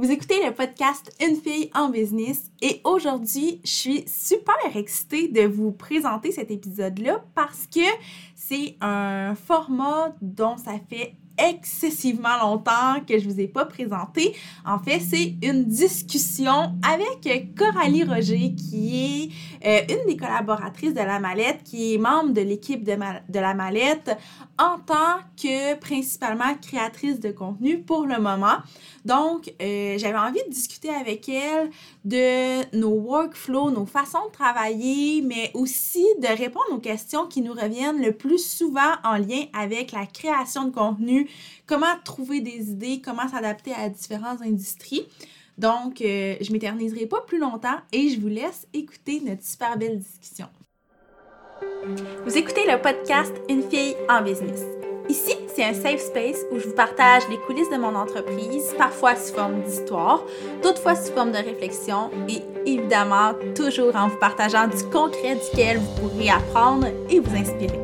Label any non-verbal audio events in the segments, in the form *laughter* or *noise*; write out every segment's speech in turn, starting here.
Vous écoutez le podcast Une fille en business et aujourd'hui, je suis super excitée de vous présenter cet épisode-là parce que c'est un format dont ça fait excessivement longtemps que je vous ai pas présenté. En fait, c'est une discussion avec Coralie Roger, qui est euh, une des collaboratrices de La Mallette, qui est membre de l'équipe de, de La Mallette en tant que principalement créatrice de contenu pour le moment. Donc, euh, j'avais envie de discuter avec elle de nos workflows, nos façons de travailler, mais aussi de répondre aux questions qui nous reviennent le plus souvent en lien avec la création de contenu, comment trouver des idées, comment s'adapter à différentes industries. Donc, euh, je m'éterniserai pas plus longtemps et je vous laisse écouter notre super belle discussion. Vous écoutez le podcast Une fille en business. Ici, c'est un safe space où je vous partage les coulisses de mon entreprise, parfois sous forme d'histoire, d'autres fois sous forme de réflexion et évidemment toujours en vous partageant du concret duquel vous pourrez apprendre et vous inspirer.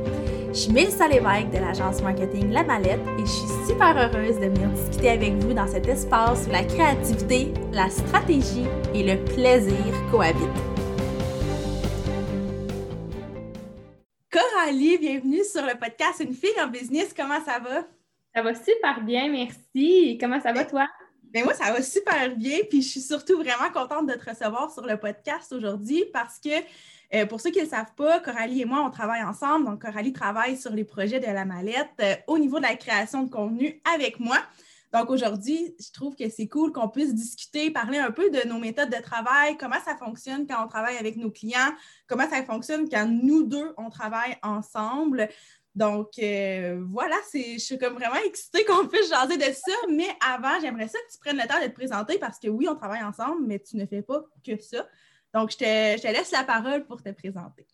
Je suis Mélissa Lévesque de l'agence marketing La Mallette et je suis super heureuse de venir discuter avec vous dans cet espace où la créativité, la stratégie et le plaisir cohabitent. Coralie, bienvenue sur le podcast Une fille en business. Comment ça va? Ça va super bien, merci. Comment ça va ben, toi? Ben moi, ça va super bien. Puis je suis surtout vraiment contente de te recevoir sur le podcast aujourd'hui parce que euh, pour ceux qui ne le savent pas, Coralie et moi, on travaille ensemble. Donc, Coralie travaille sur les projets de la mallette euh, au niveau de la création de contenu avec moi. Donc, aujourd'hui, je trouve que c'est cool qu'on puisse discuter, parler un peu de nos méthodes de travail, comment ça fonctionne quand on travaille avec nos clients, comment ça fonctionne quand nous deux, on travaille ensemble. Donc, euh, voilà, je suis comme vraiment excitée qu'on puisse jaser de ça. Mais avant, j'aimerais ça que tu prennes le temps de te présenter parce que oui, on travaille ensemble, mais tu ne fais pas que ça. Donc, je te, laisse la parole pour te présenter.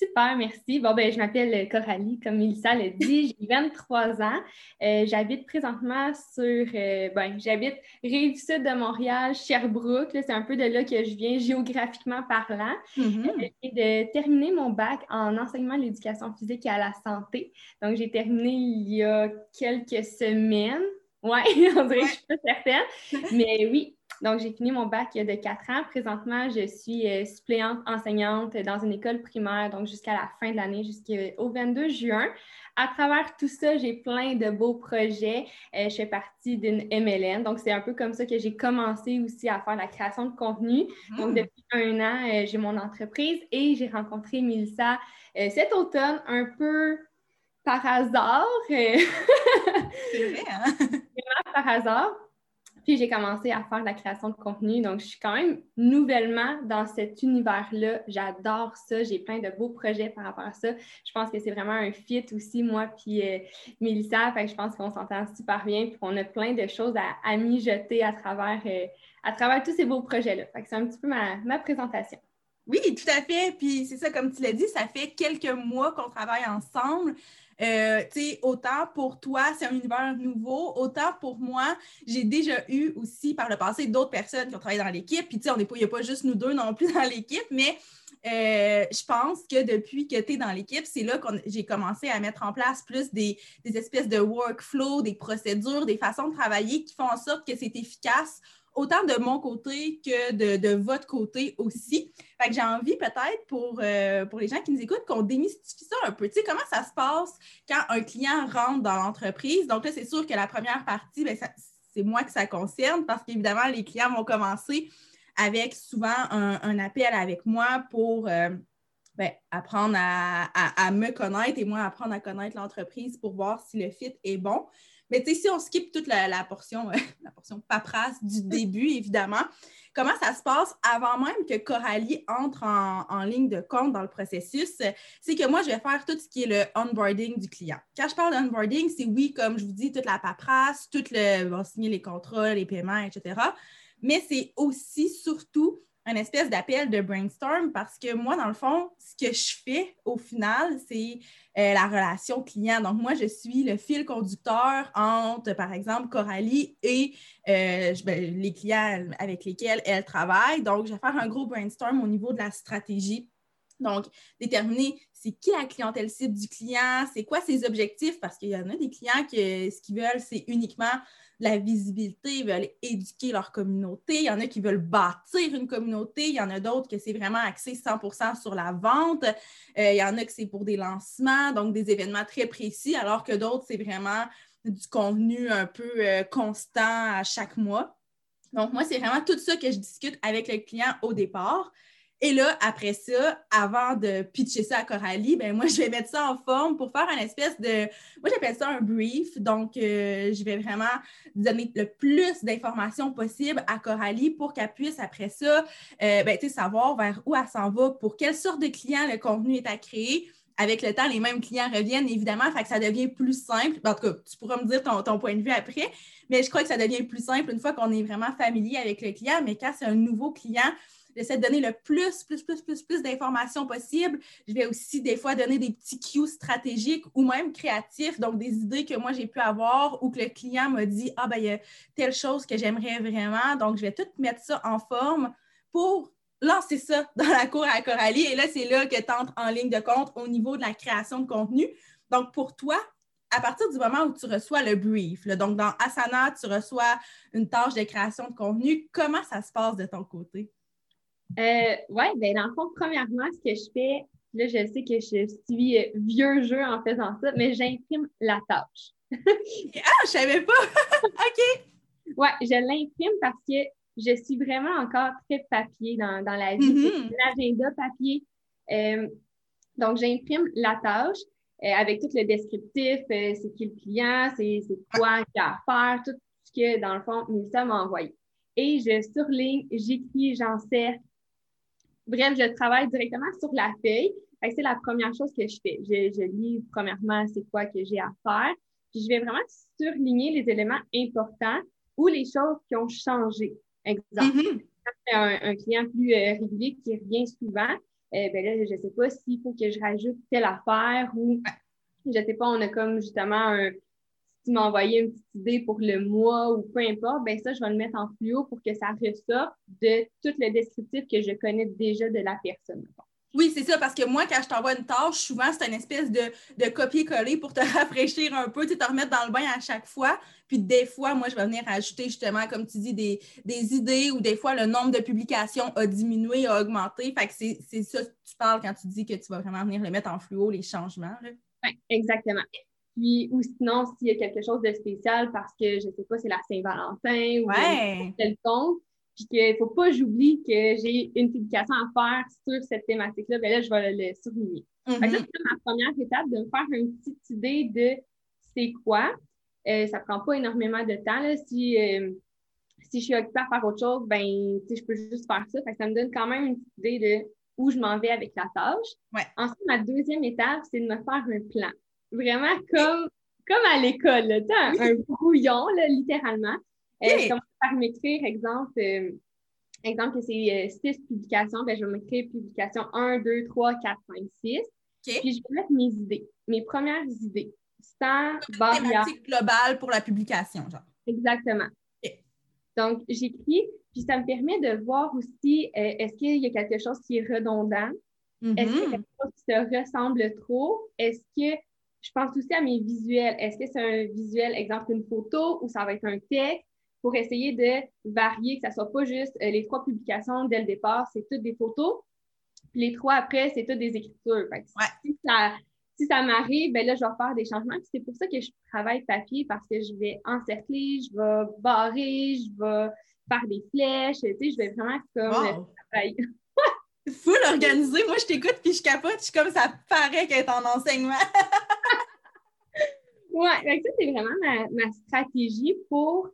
Super, merci. Bon, ben, je m'appelle Coralie, comme Melissa l'a dit, *laughs* j'ai 23 ans. Euh, j'habite présentement sur, euh, ben, j'habite Rive-Sud de Montréal, Sherbrooke. C'est un peu de là que je viens géographiquement parlant. Mm-hmm. Et de terminer mon bac en enseignement de l'éducation physique et à la santé. Donc, j'ai terminé il y a quelques semaines. Oui, *laughs* on dirait que je suis pas certaine. *laughs* Mais oui, donc, j'ai fini mon bac il y a de quatre ans. Présentement, je suis euh, suppléante enseignante dans une école primaire, donc jusqu'à la fin de l'année, jusqu'au 22 juin. À travers tout ça, j'ai plein de beaux projets. Euh, je fais partie d'une MLN. Donc, c'est un peu comme ça que j'ai commencé aussi à faire la création de contenu. Donc, hmm. depuis un an, euh, j'ai mon entreprise et j'ai rencontré Milsa cet automne un peu par hasard. *laughs* c'est vrai, hein? Par hasard. Puis j'ai commencé à faire de la création de contenu. Donc, je suis quand même nouvellement dans cet univers-là. J'adore ça. J'ai plein de beaux projets par rapport à ça. Je pense que c'est vraiment un fit aussi, moi puis euh, Mélissa. Fait que je pense qu'on s'entend super bien puis qu'on a plein de choses à, mijoter à travers, euh, à travers tous ces beaux projets-là. Fait que c'est un petit peu ma, ma présentation. Oui, tout à fait. Puis c'est ça, comme tu l'as dit, ça fait quelques mois qu'on travaille ensemble. Euh, autant pour toi, c'est un univers nouveau, autant pour moi, j'ai déjà eu aussi par le passé d'autres personnes qui ont travaillé dans l'équipe. Puis, tu sais, il n'y a pas juste nous deux non plus *laughs* dans l'équipe, mais euh, je pense que depuis que tu es dans l'équipe, c'est là que j'ai commencé à mettre en place plus des, des, espèces de workflows, des procédures, des façons de travailler qui font en sorte que c'est efficace autant de mon côté que de, votre côté aussi. J'ai envie peut-être pour, euh, pour les gens qui nous écoutent qu'on démystifie ça un peu. Tu sais, comment ça se passe quand un client rentre dans l'entreprise? Donc là, c'est sûr que la première partie, ben, c'est moi que ça concerne parce qu'évidemment, les clients vont commencer avec souvent un, appel avec moi pour euh, ben, apprendre à, me connaître et moi apprendre à connaître l'entreprise pour voir si le fit est bon. Mais tu sais, si on skip toute la, portion, *laughs* la portion paperasse du *laughs* début, évidemment, comment ça se passe avant même que Coralie entre en, ligne de compte dans le processus? C'est que moi, je vais faire tout ce qui est le onboarding du client. Quand je parle d'onboarding, c'est oui, comme je vous dis, toute la paperasse, tout le, bon, signer les contrats, les paiements, etc. Mais c'est aussi, surtout, un espèce d'appel de brainstorm parce que moi, dans le fond, ce que je fais au final, c'est euh, la relation client. Donc, moi, je suis le fil conducteur entre, par exemple, Coralie et euh, ben, les clients avec lesquels elle travaille. Donc, je vais faire un gros brainstorm au niveau de la stratégie Donc, déterminer c'est qui la clientèle cible du client, c'est quoi ses objectifs, parce qu'il y en a des clients qui, ce qu'ils veulent, c'est uniquement la visibilité, ils veulent éduquer leur communauté. Il y en a qui veulent bâtir une communauté. Il y en a d'autres que c'est vraiment axé 100% sur la vente. Euh, il y en a que c'est pour des lancements, donc des événements très précis, alors que d'autres, c'est vraiment du contenu un peu euh, constant à chaque mois. Donc, moi, c'est vraiment tout ça que je discute avec le client au départ. Et là, après ça, avant de pitcher ça à Coralie, ben moi, *laughs* je vais mettre ça en forme pour faire un espèce de. Moi, j'appelle ça un brief. Donc, euh, je vais vraiment donner le plus d'informations possible à Coralie pour qu'elle puisse, après ça, euh, ben, savoir vers où elle s'en va, pour quelle sorte de client le contenu est à créer avec le temps, les mêmes clients reviennent, évidemment, fait que ça devient plus simple. En tout cas, tu pourras me dire ton, ton, point de vue après, mais je crois que ça devient plus simple une fois qu'on est vraiment familier avec le client. Mais quand c'est un nouveau client, J'essaie de donner le plus, plus, plus, plus, plus d'informations possible. Je vais aussi des fois donner des petits cues stratégiques ou même créatifs, donc des idées que moi j'ai pu avoir ou que le client m'a dit Ah, ben, il y a telle chose que j'aimerais vraiment. Donc, je vais tout mettre ça en forme pour lancer ça *laughs* dans la cour à Coralie. Et là, c'est là que tu entres en ligne de compte au niveau de la création de contenu. Donc, pour toi, à partir du moment où tu reçois le brief, donc dans Asana, tu reçois une tâche de création de contenu, comment ça se passe de ton côté? Euh, oui, ben dans le fond, premièrement, ce que je fais, là, je sais que je suis vieux jeu en faisant ça, mais j'imprime la tâche. *laughs* ah, je savais pas! *laughs* OK! Oui, je l'imprime parce que je suis vraiment encore très papier dans, la vie. Mm-hmm. L'agenda papier. Euh, donc, j'imprime la tâche euh, avec tout le descriptif, c'est qui le client, c'est quoi qu'il a à faire, tout ce que, dans le fond, Mélissa m'a envoyé. Et je surligne, j'écris, j'encercle, Bref, je travaille directement sur la feuille. C'est la première chose que je fais. Je, lis premièrement c'est quoi que j'ai à faire. Puis je vais vraiment surligner les éléments importants ou les choses qui ont changé. Exemple, mm-hmm. un, un, client plus euh, régulier qui revient souvent, euh, ben là, je ne sais pas s'il faut que je rajoute telle affaire ou je ne sais pas, on a comme justement un, tu m'as envoyé une petite idée pour le mois ou peu importe, ben ça, je vais le mettre en fluo pour que ça ressorte de tout le descriptif que je connais déjà de la personne. Oui, c'est ça, parce que moi, quand je t'envoie une tâche, souvent, c'est une espèce de, copier-coller pour te *laughs* rafraîchir un peu, tu te remettre dans le bain à chaque fois. Puis des fois, moi, je vais venir ajouter justement, comme tu dis, des, idées ou des fois, le nombre de publications a diminué, a augmenté. Fait que c'est ça que tu parles quand tu dis que tu vas vraiment venir le mettre en fluo, les changements. Oui, exactement ou sinon, s'il y a quelque chose de spécial parce que, je ne sais pas, c'est la Saint-Valentin ou tel compte, puis qu'il ne faut pas j'oublie que j'ai une publication à faire sur cette thématique-là, bien là, je vais le, souligner. Mm-hmm. c'est ma première étape de me faire une petite idée de c'est quoi. Euh, ça ne prend pas énormément de temps. Là. Si, euh, si je suis occupée à faire autre chose, ben, je peux juste faire ça. ça me donne quand même une petite idée de où je m'en vais avec la tâche. Ensuite, ma deuxième étape, c'est de me faire un plan vraiment comme, comme à l'école, un, un brouillon, là, littéralement. Euh, je commence par m'écrire, exemple, euh, exemple que c'est euh, six publications, ben, je vais m'écrire publication 1, 2, 3, 4, 5, 6. Puis je vais mettre mes idées, mes premières idées, sans barrière. globale pour la publication, genre. Exactement. Donc, j'écris, puis ça me permet de voir aussi, est-ce qu'il y a quelque chose qui est redondant? Est-ce qu'il y a mm-hmm. quelque chose qui se ressemble trop? Est-ce que je pense aussi à mes visuels. Est-ce que c'est un visuel, exemple, une photo ou ça va être un texte? Pour essayer de varier, que ça ne soit pas juste euh, les trois publications dès le départ, c'est toutes des photos. Puis les trois après, c'est toutes des écritures. Si ça, si ça m'arrive, ben là, je vais faire des changements. c'est pour ça que je travaille papier parce que je vais encercler, je vais barrer, je vais faire des flèches. Tu sais, je vais vraiment comme travailler. Full organisé. Moi, je t'écoute puis je capote. Je suis comme ça paraît qu'être en enseignement. *laughs* Oui, ça, c'est vraiment ma, stratégie pour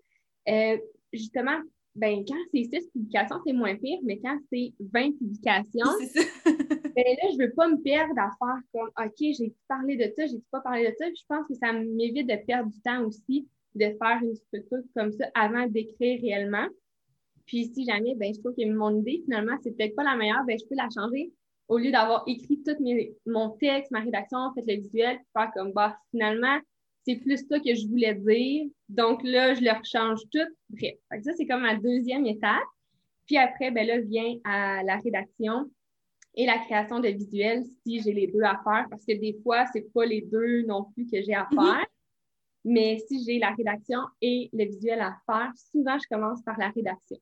euh, justement, ben, quand c'est six publications, c'est moins pire, mais quand c'est 20 publications, *laughs* ben là, je ne veux pas me perdre à faire comme OK, j'ai parlé de ça, j'ai pas parlé de ça. je pense que ça m'évite de perdre du temps aussi de faire une structure comme ça avant d'écrire réellement. Puis si jamais, ben, je trouve que mon idée, finalement, c'est peut-être pas la meilleure, ben, je peux la changer au lieu d'avoir écrit tout mon texte, ma rédaction, fait le visuel, faire comme, bah, finalement, c'est plus ça que je voulais dire. Donc là, je le rechange tout. Bref. ça, c'est comme ma deuxième étape. Puis après, ben là, vient à la rédaction. et la création de visuels si j'ai les deux à faire, parce que des fois, c'est pas les deux non plus que j'ai à mhm. faire. Mais si j'ai la rédaction et le visuel à faire, souvent, je commence par la rédaction.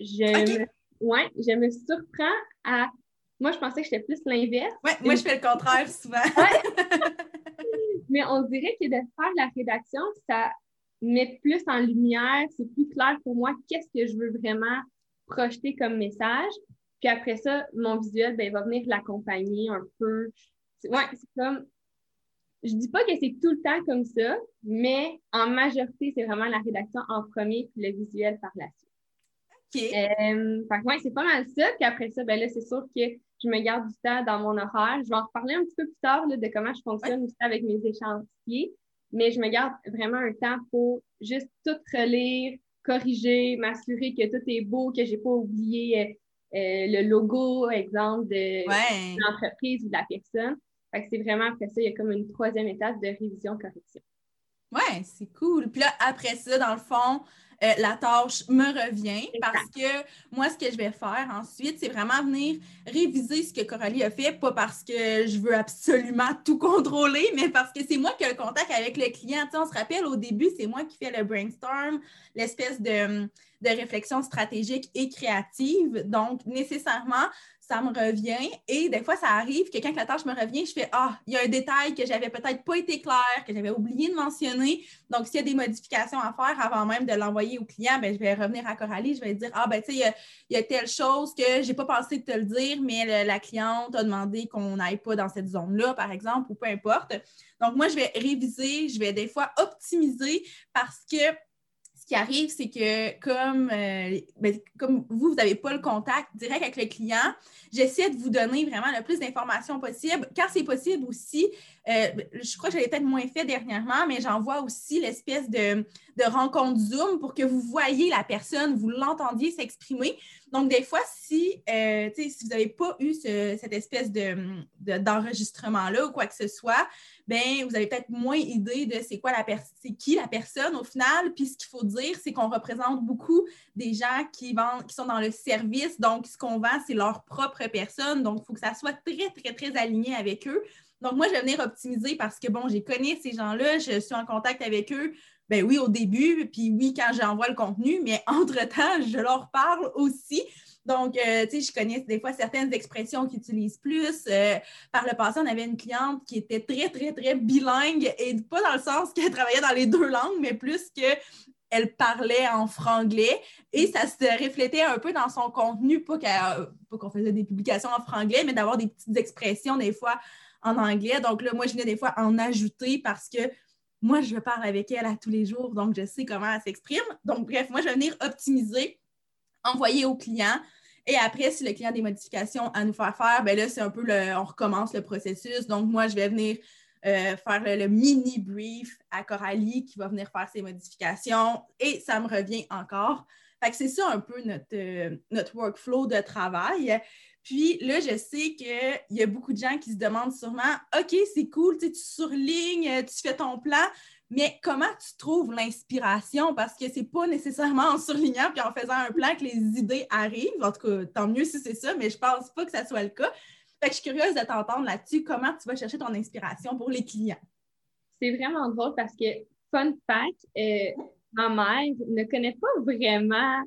Je, me, ouais, je me surprends à. Moi, je pensais que j'étais plus l'inverse. Ouais, moi, je fais le contraire souvent. *laughs* Mais on dirait que de faire la rédaction, ça met plus en lumière, c'est plus clair pour moi qu'est-ce que je veux vraiment projeter comme message. Puis après ça, mon visuel ben, va venir l'accompagner un peu. Ouais, c'est comme. Je dis pas que c'est tout le temps comme ça, mais en majorité, c'est vraiment la rédaction en premier, puis le visuel par la suite. Euh, fait ouais, c'est pas mal ça. Puis après ça, ben là, c'est sûr que je me garde du temps dans mon horaire. Je vais en reparler un petit peu plus tard là, de comment je fonctionne aussi avec mes échéanciers, mais je me garde vraiment un temps pour juste tout relire, corriger, m'assurer que tout est beau, que j'ai pas oublié euh, euh, le logo, exemple, de, l'entreprise ou de la personne. Fait que c'est vraiment après ça, il y a comme une troisième étape de révision-correction. Ouais, c'est cool. Puis là, après ça, dans le fond, euh, la tâche me revient parce que moi, ce que je vais faire ensuite, c'est vraiment venir réviser ce que Coralie a fait, pas parce que je veux absolument tout contrôler, mais parce que c'est moi qui ai le contact avec le client. on se rappelle, au début, c'est moi qui fais le brainstorm, l'espèce de, de réflexion stratégique et créative. Donc, nécessairement, ça me revient. Et des fois, ça arrive que quand la tâche me revient, je fais Ah, il y a un détail que j'avais peut-être pas été clair, que j'avais oublié de mentionner. Donc, s'il y a des modifications à faire avant même de l'envoyer au client, ben, je vais revenir à Coralie, je vais dire Ah, ben, tu sais, il y, a telle chose que j'ai pas pensé de te le dire, mais la cliente a demandé qu'on n'aille pas dans cette zone-là, par exemple, ou peu importe. Donc, moi, je vais réviser, je vais des fois optimiser parce que qui arrive, c'est que comme, euh, ben, comme vous, vous n'avez pas le contact direct avec le client, j'essaie de vous donner vraiment le plus d'informations possible. Quand c'est possible aussi, euh, je crois que j'avais peut-être moins fait dernièrement, mais j'envoie aussi l'espèce de, rencontre Zoom pour que vous voyez la personne, vous l'entendiez s'exprimer. Donc, des fois, si, euh, si vous n'avez pas eu cette espèce d'enregistrement-là ou quoi que ce soit, ben vous avez peut-être moins idée de c'est quoi la personne, c'est qui la personne au final. Puis ce qu'il faut dire, c'est qu'on représente beaucoup des gens qui qui sont dans le service. Donc, ce qu'on vend, c'est leur propre personne. Donc, il faut que ça soit très, très, très aligné avec eux. Donc, moi, je vais venir optimiser parce que, bon, j'ai connu ces gens-là, je suis en contact avec eux. Ben oui, au début, puis oui, quand j'envoie le contenu, mais *laughs* entre-temps, je leur parle aussi. Donc, euh, tu sais, je connais des fois certaines expressions qu'ils utilisent plus. Euh, par le passé, on avait une cliente qui était très, très, très bilingue et pas dans le sens qu'elle travaillait dans les deux langues, mais plus qu'elle parlait en franglais et ça se reflétait un peu dans son contenu, pas qu'on faisait des publications en franglais, mais d'avoir des petites expressions des fois en anglais. Donc là, moi, je venais des fois en ajouter parce que moi, je parle avec elle à tous les jours, donc je sais comment elle s'exprime. Donc, bref, moi, je vais venir optimiser envoyer au client. Et après, si le client a des modifications à nous faire faire, ben là, c'est un peu le, on recommence le processus. Donc, moi, je vais venir euh, faire le, mini brief à Coralie qui va venir faire ses modifications et ça me revient encore. Fait que c'est ça un peu notre, euh, notre workflow de travail. Puis là, je sais qu'il y a beaucoup de gens qui se demandent sûrement OK, c'est cool, tu surlignes, tu fais ton plan, mais comment tu trouves l'inspiration? Parce que c'est pas nécessairement en surlignant puis en faisant un plan que les idées arrivent. En tout cas, tant mieux si c'est ça, mais je pense pas que ça soit le cas. Fait que je suis curieuse de t'entendre là-dessus. Comment tu vas chercher ton inspiration pour les clients? C'est vraiment drôle parce que, fun fact, euh, ma mère ne connaît pas vraiment,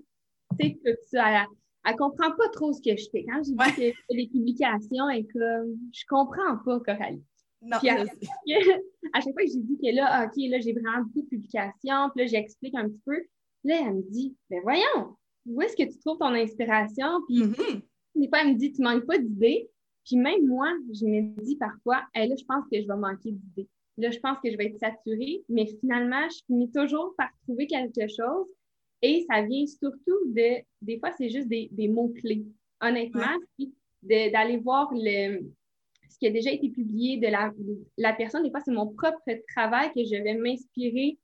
tu sais, tout ça. Elle, comprend pas trop ce que je fais. Quand je dis que les publications, et comme, je comprends pas, Coralie. Non, puis à, chaque fois que j'ai dit que là, OK, là, j'ai vraiment beaucoup de publications, puis là, j'explique un petit peu, là, elle me dit, ben voyons, où est-ce que tu trouves ton inspiration? Puis mm-hmm. des fois, elle me dit, tu manques pas d'idées. Puis même moi, je me dis parfois, là, je pense que je vais manquer d'idées. Là, je pense que je vais être saturée, mais finalement, je finis toujours par trouver quelque chose. Et ça vient surtout de, des fois, c'est juste des, mots-clés. Honnêtement, d'aller voir le, ce qui a déjà été publié de la, la personne. Des fois, c'est mon propre travail que je vais m'inspirer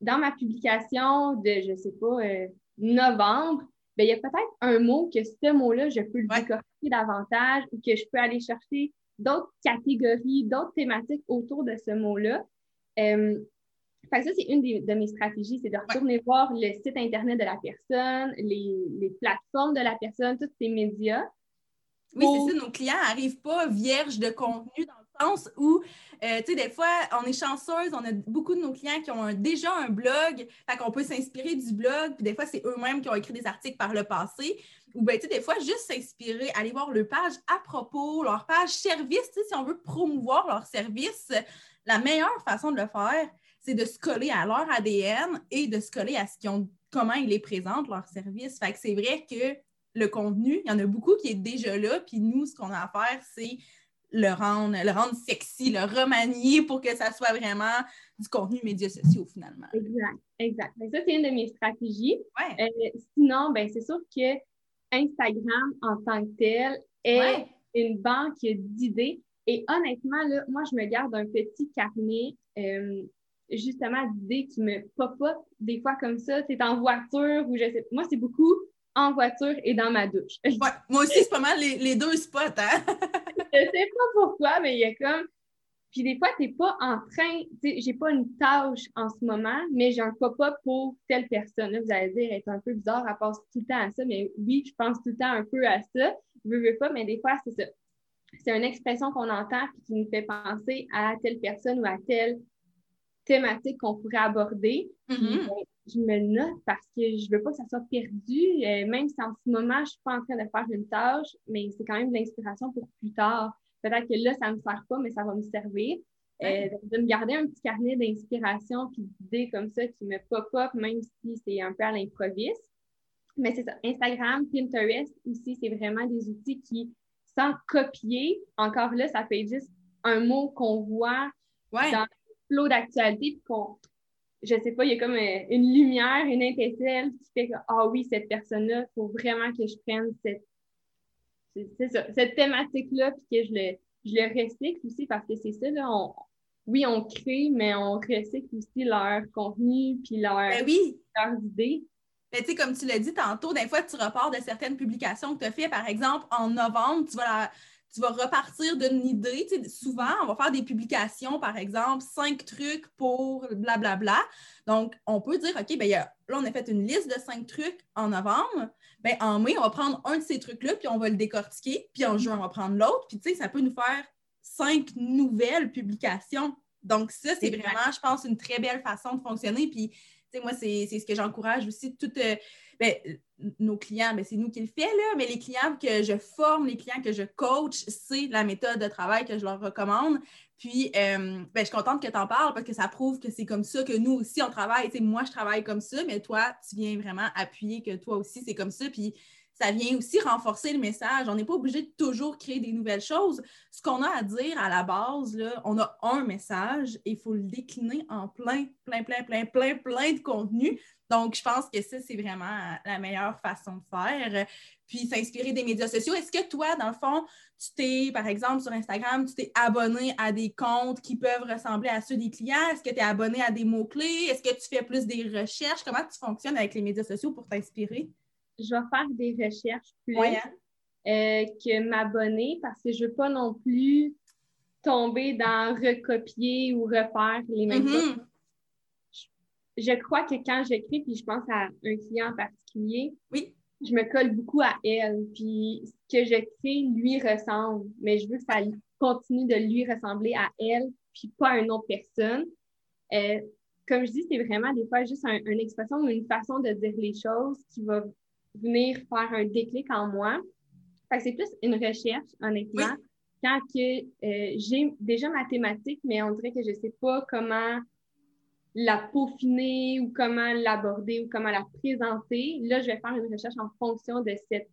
dans ma publication de, je ne sais pas, euh, novembre. Bien, il y a peut-être un mot que ce mot-là, je peux le décortiquer davantage ou que je peux aller chercher d'autres catégories, d'autres thématiques autour de ce mot-là. Euh, ça, c'est une de mes stratégies, c'est de retourner voir le site Internet de la personne, les, les, plateformes de la personne, tous ces médias, Oui, c'est ça. Nos clients n'arrivent pas vierges de contenu dans le sens où, euh, tu sais, des fois, on est chanceuse, on a beaucoup de nos clients qui ont déjà un blog, fait qu'on peut s'inspirer du blog, puis des fois, c'est eux-mêmes qui ont écrit des articles par le passé. Ou bien, tu sais, des fois, juste s'inspirer, aller voir leur page à propos, leur page service, tu sais, si on veut promouvoir leur service, la meilleure façon de le faire, c'est de se coller à leur ADN et de se coller à ce qu'ils ont, comment ils les présentent, leur service. Fait que c'est vrai que le contenu, il y en a beaucoup qui est déjà là, puis nous, ce qu'on a à faire, c'est le rendre, le rendre sexy, le remanier pour que ça soit vraiment du contenu médias sociaux finalement. Exact, exact. ça, c'est une de mes stratégies. Euh, sinon, ben, c'est sûr que Instagram en tant que tel est une banque d'idées. Et honnêtement, là, moi, je me garde un petit carnet euh, justement d'idées qui me pop-up des fois comme ça. C'est en voiture ou je sais Moi, c'est beaucoup en voiture et dans ma douche. *laughs* moi aussi, c'est pas mal les, deux spots. Hein? *laughs* je sais pas pourquoi, mais il y a comme. Puis des fois, tu n'es pas en train, j'ai pas une tâche en ce moment, mais j'ai un pop-up pour telle personne. Là, vous allez dire, être un peu bizarre, à penser tout le temps à ça, mais oui, je pense tout le temps un peu à ça. Je veux, veux pas, mais des fois, c'est ça. C'est une expression qu'on entend et qui nous fait penser à telle personne ou à telle thématique qu'on pourrait aborder. Mm-hmm. Ben, je me le note parce que je ne veux pas que ça soit perdu, euh, même si en ce moment, je ne suis pas en train de faire une tâche, mais c'est quand même de l'inspiration pour plus tard. Peut-être que là, ça ne me sert pas, mais ça va me servir. Euh, de me garder un petit carnet d'inspiration puis d'idées comme ça qui me pop-up, même si c'est un peu à l'improviste. Mais c'est ça. Instagram, Pinterest aussi, c'est vraiment des outils qui, sans copier, encore là, ça fait juste un mot qu'on voit dans flot d'actualité, puis qu'on, je sais pas, il y a comme euh, une lumière, une étincelle qui fait que, ah oui, cette personne-là, il faut vraiment que je prenne cette, cette thématique-là, puis que je le, je le recycle aussi, parce que c'est ça, là, on, oui, on crée, mais on recycle aussi leur contenu, puis leur, ben oui. leurs idées. Ben, tu sais, comme tu l'as dit tantôt, des fois, tu repars de certaines publications que tu as fait. Par exemple, en novembre, tu vas la, tu vas repartir d'une idée. souvent, on va faire des publications, par exemple, cinq trucs pour blablabla. Bla, bla. Donc, on peut dire, OK, ben, là, on a fait une liste de cinq trucs en novembre. Ben, en mai, on va prendre un de ces trucs-là, puis on va le décortiquer. Puis en juin, on va prendre l'autre. Puis, tu sais, ça peut nous faire cinq nouvelles publications. Donc, ça, c'est vraiment, je pense, une très belle façon de fonctionner. Puis, tu sais, moi, c'est ce que j'encourage aussi. Tout, euh, ben, nos clients, ben, c'est nous qui le fait, mais les clients que je forme, les clients que je coach, c'est la méthode de travail que je leur recommande. Puis, euh, ben, je suis contente que tu en parles parce que ça prouve que c'est comme ça que nous aussi, on travaille. moi, je travaille comme ça, mais toi, tu viens vraiment appuyer que toi aussi, c'est comme ça. Puis, ça vient aussi renforcer le message. On n'est pas obligé de toujours créer des nouvelles choses. Ce qu'on a à dire à la base, on a un message et il faut le décliner en plein, plein, plein, plein, plein, plein de contenu. Donc, je pense que ça, c'est vraiment la meilleure façon de faire. Puis, s'inspirer des médias sociaux. Est-ce que toi, dans le fond, tu t'es, par exemple, sur Instagram, tu t'es abonné à des comptes qui peuvent ressembler à ceux des clients? Est-ce que tu es abonné à des mots-clés? Est-ce que tu fais plus des recherches? Comment tu fonctionnes avec les médias sociaux pour t'inspirer? je vais faire des recherches plus hein? euh, que m'abonner parce que je ne veux pas non plus tomber dans recopier ou refaire les mêmes mm-hmm. choses. Je, crois que quand j'écris, puis je pense à un client en particulier, oui. je me colle beaucoup à elle. Puis ce que je crée lui ressemble, mais je veux que ça continue de lui ressembler à elle, puis pas à une autre personne. Euh, comme je dis, c'est vraiment des fois juste une expression ou une façon de dire les choses qui va venir faire un déclic en moi. c'est plus une recherche, honnêtement. Quand que euh, j'ai déjà ma thématique, mais on dirait que je ne sais pas comment la peaufiner ou comment l'aborder ou comment la présenter, là, je vais faire une recherche en fonction de cette,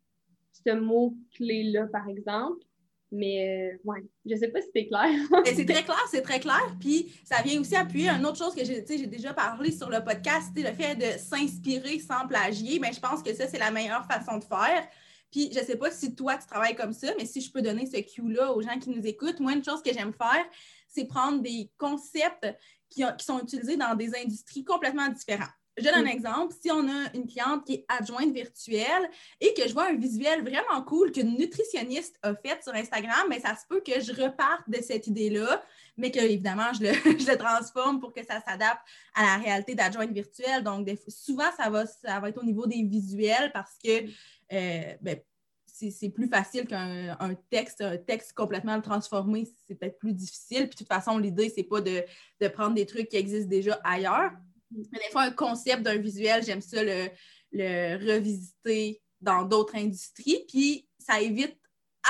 ce mot-clé-là, par exemple. Mais euh, ouais, je sais pas si c'est clair. *laughs* c'est *laughs* très clair, c'est très clair. Puis ça vient aussi appuyer une autre chose que j'ai déjà parlé sur le podcast, le fait de s'inspirer sans plagier. Mais je pense que ça, c'est la meilleure façon de faire. Puis je sais pas si toi, tu travailles comme ça, mais si je peux donner ce cue-là aux gens qui nous écoutent, moi, une chose que j'aime faire, c'est prendre des concepts qui, qui sont utilisés dans des industries complètement différentes. Je donne un mm. exemple. Si on a une cliente qui est adjointe virtuelle et que je vois un visuel vraiment cool qu'une nutritionniste a fait sur Instagram, mais ça se peut que je reparte de cette idée-là, mais que évidemment je le, *laughs* transforme pour que ça s'adapte à la réalité d'adjointe virtuelle. Donc, souvent, ça va, ça va être au niveau des visuels parce que mm. euh, ben, c'est plus facile qu'un texte, un texte complètement transformé, c'est peut-être plus difficile. Puis de toute façon, l'idée, c'est pas de, prendre des trucs qui existent déjà ailleurs. Mais des fois, un concept d'un visuel, j'aime ça le, revisiter dans d'autres industries. Puis ça évite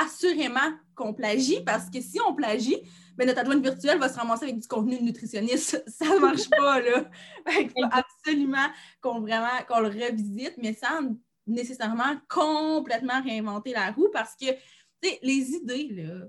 assurément qu'on plagie, parce que si on plagie, ben notre adjointe virtuelle va se ramasser avec du contenu nutritionniste. *laughs* Ça ne marche pas, là. Il faut absolument qu'on vraiment qu'on le revisite, mais sans nécessairement complètement réinventer la roue parce que les idées, là,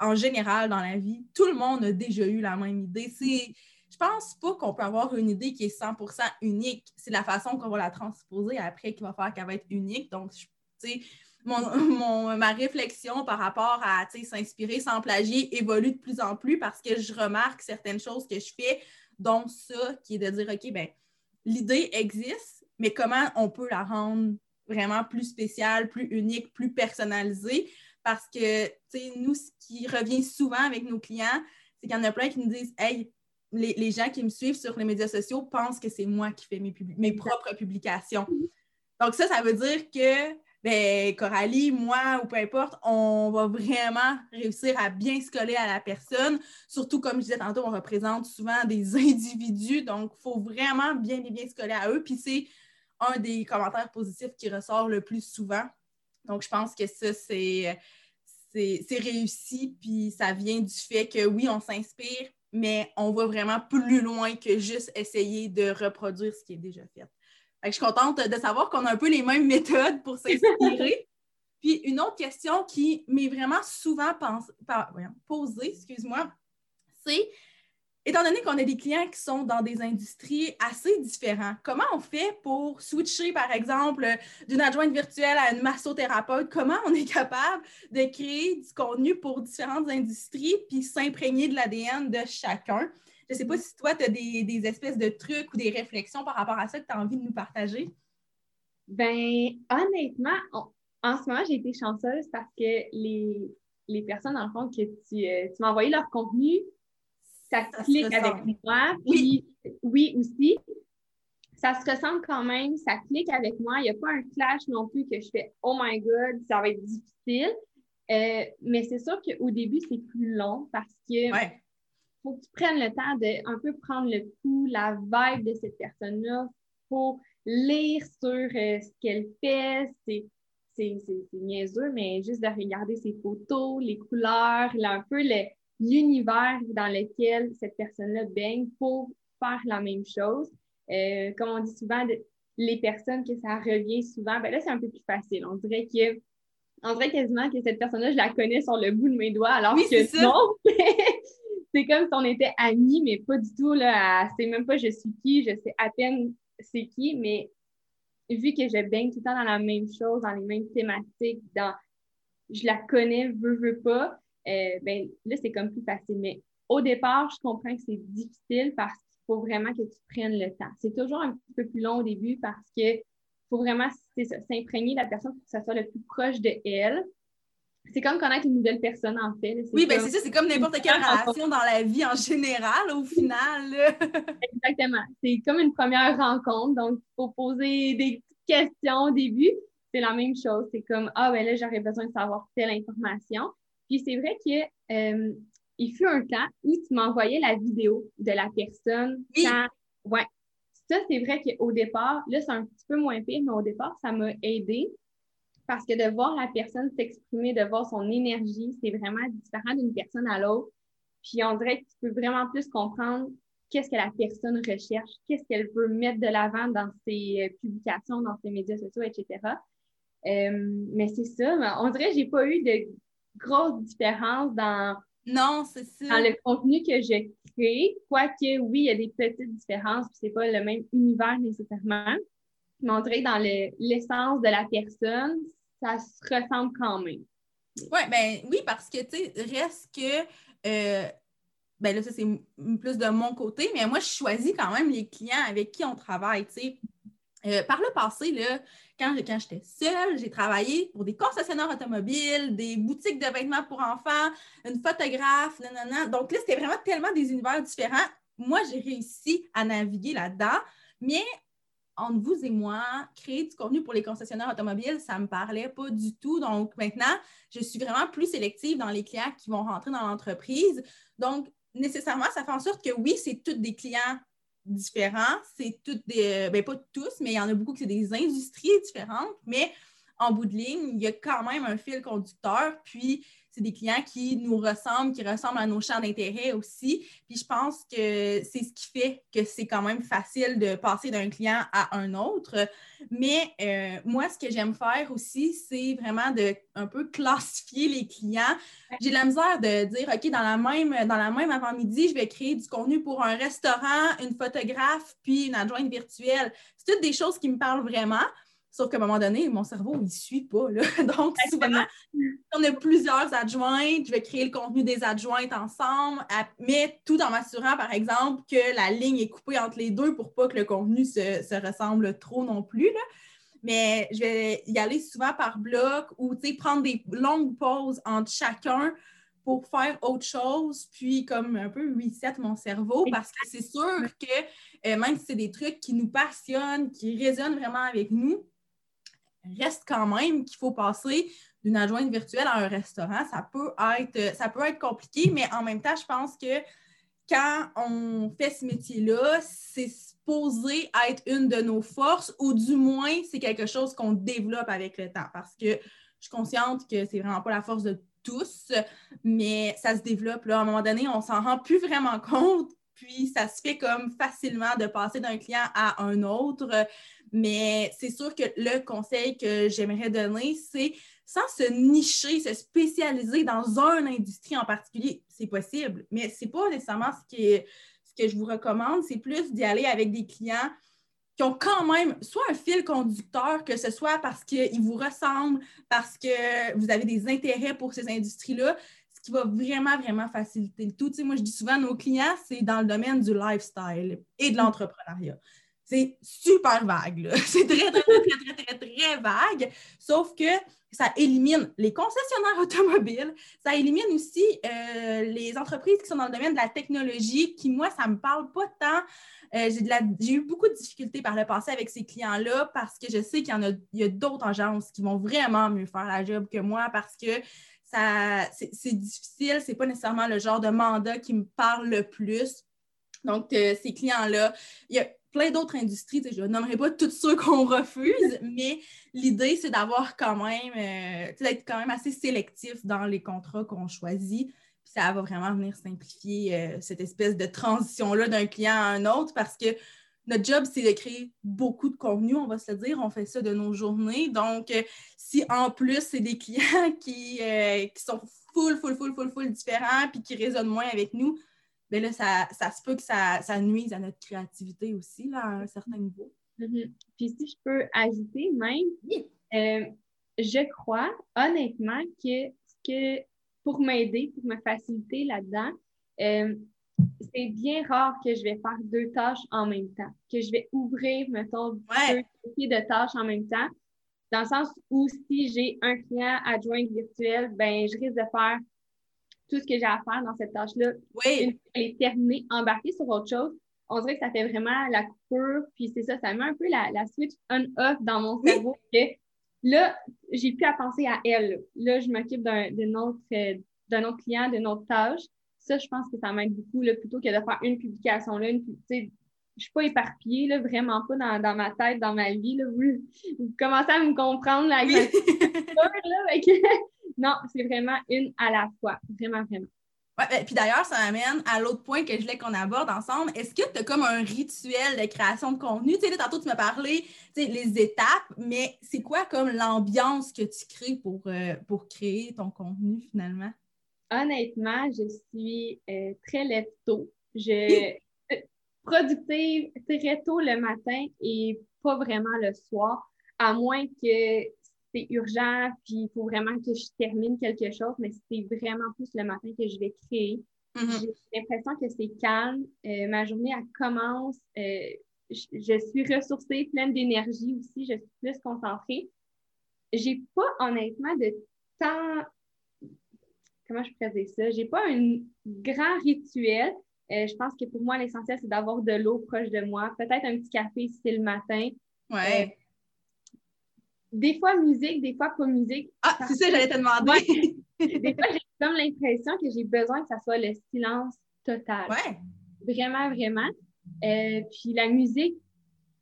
en général, dans la vie, tout le monde a déjà eu la même idée. C'est, je pense pas qu'on peut avoir une idée qui est 100% unique. C'est la façon qu'on va la transposer après qui va faire qu'elle va être unique. Donc, tu sais, *laughs* mon, ma réflexion par rapport à s'inspirer sans plagier évolue de plus en plus parce que je remarque certaines choses que je fais, dont ça, qui est de dire, OK, ben l'idée existe, mais comment on peut la rendre vraiment plus spécial, plus unique, plus personnalisé. Parce que, tu sais, nous, ce qui revient souvent avec nos clients, c'est qu'il y en a plein qui nous disent Hey, les, gens qui me suivent sur les médias sociaux pensent que c'est moi qui fais mes, mes propres publications. Donc, ça, ça veut dire que ben, Coralie, moi ou peu importe, on va vraiment réussir à bien se coller à la personne. Surtout, comme je disais tantôt, on représente souvent des *laughs* individus, donc il faut vraiment bien, bien, bien se coller à eux. Puis c'est un des commentaires positifs qui ressort le plus souvent. Donc, je pense que ça, c'est, c'est, réussi, puis ça vient du fait que oui, on s'inspire, mais on va vraiment plus loin que juste essayer de reproduire ce qui est déjà fait. je suis contente de savoir qu'on a un peu les mêmes méthodes pour s'inspirer. *laughs* puis une autre question qui m'est vraiment souvent posée, excuse-moi, c'est Étant donné qu'on a des clients qui sont dans des industries assez différentes, comment on fait pour switcher, par exemple, d'une adjointe virtuelle à une massothérapeute? Comment on est capable de créer du contenu pour différentes industries puis s'imprégner de l'ADN de chacun? Je ne sais pas si toi, tu as des, espèces de trucs ou des réflexions par rapport à ça que tu as envie de nous partager. Ben, honnêtement, en ce moment, j'ai été chanceuse parce que les, les personnes, en fond, que tu, euh, tu m'as envoyé leur contenu, ça, clique avec moi. Puis, oui. aussi, ça se ressemble quand même, ça clique avec moi. Il n'y a pas un clash non plus que je fais Oh my God, ça va être difficile. Euh, mais c'est sûr qu'au début, c'est plus long parce que faut que tu prennes le temps de un peu prendre le pouls, la vibe de cette personne-là. pour lire sur euh, ce qu'elle fait. C'est, c'est, niaiseux, mais juste de regarder ses photos, les couleurs, un peu le, l'univers dans lequel cette personne-là baigne pour faire la même chose. Euh, comme on dit souvent, les personnes que ça revient souvent, ben là, c'est un peu plus facile. On dirait que on dirait quasiment que cette personne-là, je la connais sur le bout de mes doigts, alors que non. *laughs* c'est comme si on était amis, mais pas du tout. Là, c'est même pas je suis qui, je sais à peine c'est qui, mais vu que je baigne tout le temps dans la même chose, dans les mêmes thématiques, dans je la connais, veux, veux pas, euh, ben, là, c'est comme plus facile. Mais au départ, je comprends que c'est difficile parce qu'il faut vraiment que tu prennes le temps. C'est toujours un petit peu plus long au début parce que faut vraiment s'imprégner de la personne pour que ça soit le plus proche de elle. C'est comme connaître une nouvelle personne, en fait. Oui, ben c'est ça, c'est comme n'importe quelle relation dans la vie en général, au final. *laughs* Exactement. C'est comme une première rencontre, donc il faut poser des questions au début. C'est la même chose. C'est comme, ah, ben là, j'aurais besoin de savoir telle information. Puis c'est vrai qu'il euh, fut un temps où tu m'envoyais la vidéo de la personne. Oui. ouais. Ça, c'est vrai qu'au départ, là, c'est un petit peu moins pire, mais au départ, ça m'a aidé parce que de voir la personne s'exprimer, de voir son énergie, c'est vraiment différent d'une personne à l'autre. Puis on dirait que tu peux vraiment plus comprendre qu'est-ce que la personne recherche, qu'est-ce qu'elle veut mettre de l'avant dans ses euh, publications, dans ses médias sociaux, etc. Euh, mais c'est ça, on dirait que j'ai pas eu de grosse différence dans, non, c'est dans le contenu que je crée. Quoique, oui, il y a des petites différences, puis c'est pas le même univers nécessairement. Dirait dans l'essence de la personne, ça se ressemble quand même. Ouais, ben oui, parce que, tu sais, reste que. Euh, ben là, ça, c'est plus de mon côté, mais moi, je choisis quand même les clients avec qui on travaille, tu sais. Euh, par le passé, là, quand, quand j'étais seule, j'ai travaillé pour des concessionnaires automobiles, des boutiques de vêtements pour enfants, une photographe, nanana. Donc là, c'était vraiment tellement des univers différents. Moi, j'ai réussi à naviguer là-dedans, mais entre vous et moi, créer du contenu pour les concessionnaires automobiles, ça ne me parlait pas du tout. Donc maintenant, je suis vraiment plus sélective dans les clients qui vont rentrer dans l'entreprise. Donc, nécessairement, ça fait en sorte que oui, c'est tous des clients différents, c'est toutes des, ben pas tous, mais il y en a beaucoup qui c'est des industries différentes, mais en bout de ligne, il y a quand même un fil conducteur, puis c'est des clients qui nous ressemblent, qui ressemblent à nos champs d'intérêt aussi. Puis je pense que c'est ce qui fait que c'est quand même facile de passer d'un client à un autre. Mais euh, moi, ce que j'aime faire aussi, c'est vraiment de un peu classifier les clients. J'ai la misère de dire, OK, dans la même, dans la même avant-midi, je vais créer du contenu pour un restaurant, une photographe, puis une adjointe virtuelle. C'est toutes des choses qui me parlent vraiment. Sauf qu'à un moment donné, mon cerveau, il ne suit pas. Là. *laughs* Donc, souvent, on a plusieurs adjointes, je vais créer le contenu des adjointes ensemble, mais tout en m'assurant, par exemple, que la ligne est coupée entre les deux pour pas que le contenu se, ressemble trop non plus. Là. Mais je vais y aller souvent par bloc ou prendre des longues pauses entre chacun pour faire autre chose, puis comme un peu reset mon cerveau, parce que c'est sûr que euh, même si c'est des trucs qui nous passionnent, qui résonnent vraiment avec nous, reste quand même qu'il faut passer d'une adjointe virtuelle à un restaurant. Ça peut être, ça peut être compliqué, mais en même temps, je pense que quand on fait ce métier-là, c'est supposé être une de nos forces, ou du moins, c'est quelque chose qu'on développe avec le temps. Parce que je suis consciente que c'est vraiment pas la force de tous, mais ça se développe. Là, à un moment donné, on s'en rend plus vraiment compte, puis ça se fait comme facilement de passer d'un client à un autre. Mais c'est sûr que le conseil que j'aimerais donner, c'est sans se nicher, se spécialiser dans une industrie en particulier, c'est possible, mais ce n'est pas nécessairement ce, ce que je vous recommande, c'est plus d'y aller avec des clients qui ont quand même soit un fil conducteur, que ce soit parce qu'ils vous ressemblent, parce que vous avez des intérêts pour ces industries-là, ce qui va vraiment, vraiment faciliter le tout. moi, je dis souvent, nos clients, c'est dans le domaine du lifestyle et de l'entrepreneuriat. C'est super vague. *laughs* C'est très, très, très, très, très, très, vague. Sauf que ça élimine les concessionnaires automobiles, ça élimine aussi euh, les entreprises qui sont dans le domaine de la technologie, qui, moi, ça ne me parle pas tant. Euh, j'ai eu beaucoup de difficultés par le passé avec ces clients-là parce que je sais qu'il y en a, a d'autres agences qui vont vraiment mieux faire la job que moi parce que c'est difficile, c'est pas nécessairement le genre de mandat qui me parle le plus. Donc, euh, ces clients-là, il y a plein d'autres industries. Je ne nommerai pas tous ceux qu'on refuse, *laughs* mais l'idée, c'est d'avoir quand même, euh, d'être quand même assez sélectif dans les contrats qu'on choisit. Puis ça va vraiment venir simplifier euh, cette espèce de transition-là d'un client à un autre parce que notre job, c'est de créer beaucoup de contenu, on va se le dire. On fait ça de nos journées. Donc, euh, si en plus, c'est des clients *laughs* qui, qui sont full, full, full, full, full différents puis qui résonnent moins avec nous, mais là, ça, se peut que ça, ça, nuise à notre créativité aussi, là, à un certain niveau. Mm-hmm. Puis si je peux ajouter même, euh, je crois honnêtement que, que pour m'aider, pour me faciliter là-dedans, euh, c'est bien rare que je vais faire deux tâches en même temps, que je vais ouvrir, mettons, deux de tâches en même temps. Dans le sens où si j'ai un client adjoint virtuel, ben je risque de faire tout ce que j'ai à faire dans cette tâche-là, oui. elle est terminée, embarquée sur autre chose, on dirait que ça fait vraiment la coupure, puis c'est ça, ça met un peu la, switch on-off dans mon cerveau. Que là, j'ai plus à penser à elle. Là, je m'occupe d'un autre, euh, autre client, d'une autre tâche. Ça, je pense que ça m'aide beaucoup, là, plutôt que de faire une publication là, une, je suis pas éparpillée, là, vraiment pas dans, ma tête, dans ma vie. Là. Vous, commencez à me comprendre là, avec *laughs* non, c'est vraiment une à la fois. Vraiment, vraiment. Ouais, ben, puis d'ailleurs, ça m'amène à l'autre point que je voulais qu'on aborde ensemble. Est-ce que tu as comme un rituel de création de contenu? Tu sais, tantôt, tu m'as parlé les étapes, mais c'est quoi comme l'ambiance que tu crées pour, euh, pour créer ton contenu finalement? Honnêtement, je suis euh, très lève tôt. Je productive très tôt le matin et pas vraiment le soir, à moins que c'est urgent, puis il faut vraiment que je termine quelque chose, mais c'est vraiment plus le matin que je vais créer. Mm-hmm. J'ai l'impression que c'est calme. Euh, ma journée, elle commence. Euh, je, suis ressourcée, pleine d'énergie aussi. Je suis plus concentrée. J'ai pas, honnêtement, de temps. Comment je pourrais dire ça? J'ai pas un grand rituel. Euh, je pense que pour moi, l'essentiel, c'est d'avoir de l'eau proche de moi. Peut-être un petit café si c'est le matin. Ouais. Euh, des fois musique, des fois pas musique. Ah, c'est ça, j'allais te demander. *laughs* des fois, j'ai comme l'impression que j'ai besoin que ça soit le silence total. Ouais. Vraiment, vraiment. Euh, puis la musique,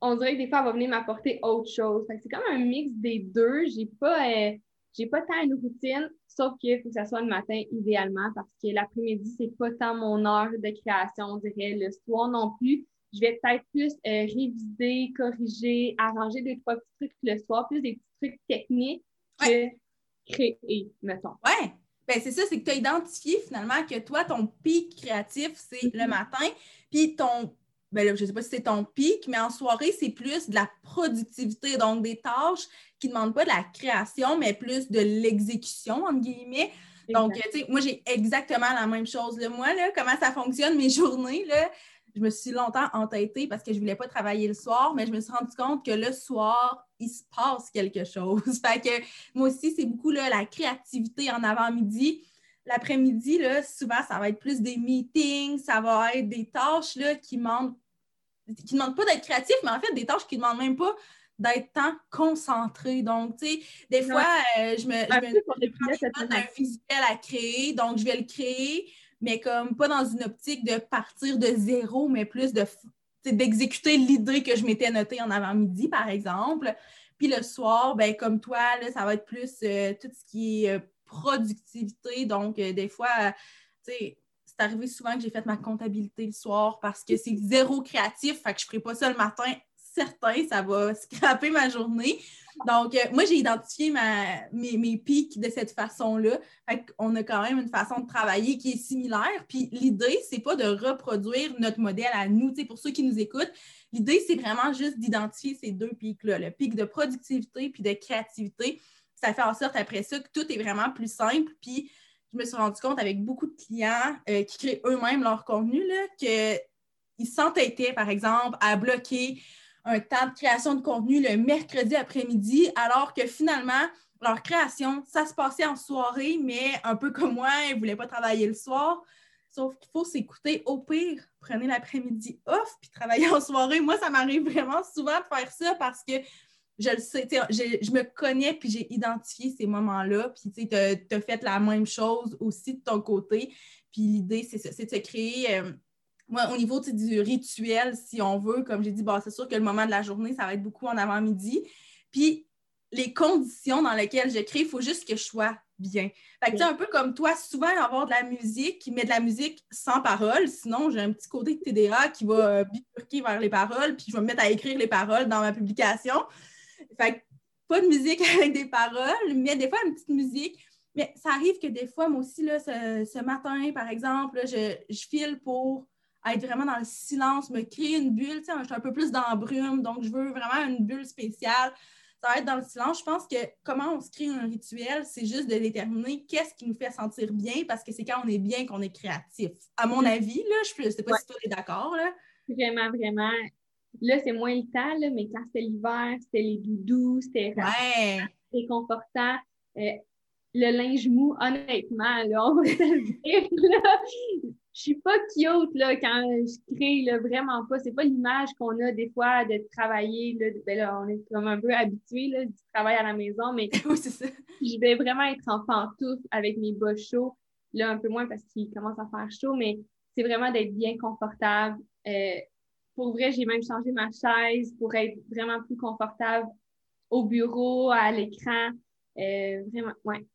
on dirait que des fois, elle va venir m'apporter autre chose. C'est comme un mix des deux. J'ai pas, euh, j'ai pas tant une routine, sauf qu'il faut que ça soit le matin idéalement parce que l'après-midi, c'est pas tant mon heure de création, on dirait. Le soir non plus. Je vais peut-être plus euh, réviser, corriger, arranger deux, trois petits trucs le soir, plus des petits trucs techniques que créer, mettons. Ouais. Ben, c'est ça, c'est que tu as identifié finalement que toi, ton pic créatif, c'est le mm-hmm. matin, puis ton ben je ne sais pas si c'est ton pic, mais en soirée, c'est plus de la productivité, donc des tâches qui ne demandent pas de la création, mais plus de l'exécution, entre guillemets. Donc, tu sais, moi, j'ai exactement la même chose. Moi, là, comment ça fonctionne, mes *laughs* journées, là, je me suis longtemps entêtée parce que je ne voulais pas travailler le soir, mais je me suis rendu compte que le soir, il se passe quelque chose. *laughs* fait que moi aussi, c'est beaucoup là, la créativité en avant-midi. L'après-midi, souvent, ça va être plus des meetings, ça va être des tâches là, qui demandent qui ne demandent pas d'être créatif, mais en fait, des tâches qui ne demandent même pas d'être tant concentré. Donc, tu sais, des fois, euh, je me, je me un visuel à créer, donc je vais le créer, mais comme pas dans une optique de partir de zéro, mais plus de d'exécuter l'idée que je m'étais notée en avant-midi, par exemple. Puis le soir, ben, comme toi, là, ça va être plus euh, tout ce qui est euh, productivité. Donc, des fois, tu sais, c'est arrivé souvent que j'ai fait ma comptabilité le soir parce que c'est zéro créatif, fait que je ne ferai pas ça le matin. Certain, ça va *laughs* scraper ma journée. Donc, euh, moi, j'ai identifié mes, pics de cette façon-là. On a quand même une façon de travailler qui est similaire. Puis l'idée, c'est pas de reproduire notre modèle à nous. pour ceux qui nous écoutent, l'idée, c'est vraiment juste d'identifier ces deux pics-là, le pic de productivité puis de créativité. Ça fait en sorte après ça que tout est vraiment plus simple. Puis je me suis rendu compte avec beaucoup de clients euh, qui créent eux-mêmes leur contenu qu'ils s'entêtaient, par exemple, à bloquer un temps de création de contenu le mercredi après-midi, alors que finalement, leur création, ça se passait en soirée, mais un peu comme moi, ils ne voulaient pas travailler le soir. Sauf qu'il faut s'écouter. Au pire, prenez l'après-midi off puis travaillez en soirée. Moi, ça m'arrive vraiment souvent de faire ça parce que je le sais, je, me connais puis j'ai identifié ces moments-là. Puis tu as, fait la même chose aussi de ton côté. Puis l'idée, c'est de se créer. Euh, moi, au niveau du rituel, si on veut, comme j'ai dit, bon, c'est sûr que le moment de la journée, ça va être beaucoup en avant-midi. Puis les conditions dans lesquelles je crée, il faut juste que je sois bien. Fait que, un peu comme toi, souvent avoir de la musique, mais de la musique sans paroles. Sinon, j'ai un petit côté de TDA qui va bifurquer vers les paroles, puis je vais me mettre à écrire les paroles dans ma publication. Fait pas de musique *laughs* avec des paroles, mais des fois une petite musique. Mais ça arrive que des fois, moi aussi, là, ce, matin, par exemple, je, je, file pour être vraiment dans le silence, me créer une bulle. je suis un peu plus dans la brume, donc je veux vraiment une bulle spéciale. Ça va être dans le silence. Je pense que comment on se crée un rituel, c'est juste de déterminer qu'est-ce qui nous fait sentir bien, parce que c'est quand on est bien qu'on est créatif. À mon mm. avis, là, je ne sais pas si toi es d'accord. Vraiment, vraiment. Là, c'est moins le temps, là, mais quand c'était l'hiver, c'était les doudous, c'était réconfortant. Euh, le linge mou, honnêtement, là, on va *laughs* se le dire, je suis pas cute là, quand je crée, là, vraiment pas. C'est pas l'image qu'on a des fois de travailler. Là, ben là, on est comme un peu habitué du travail à la maison, mais *laughs* je vais vraiment être en pantoufle avec mes bas chauds. Là, un peu moins parce qu'il commence à faire chaud, mais c'est vraiment d'être bien confortable. Euh, pour vrai, j'ai même changé ma chaise pour être vraiment plus confortable au bureau, à l'écran. Euh, vraiment, ouais.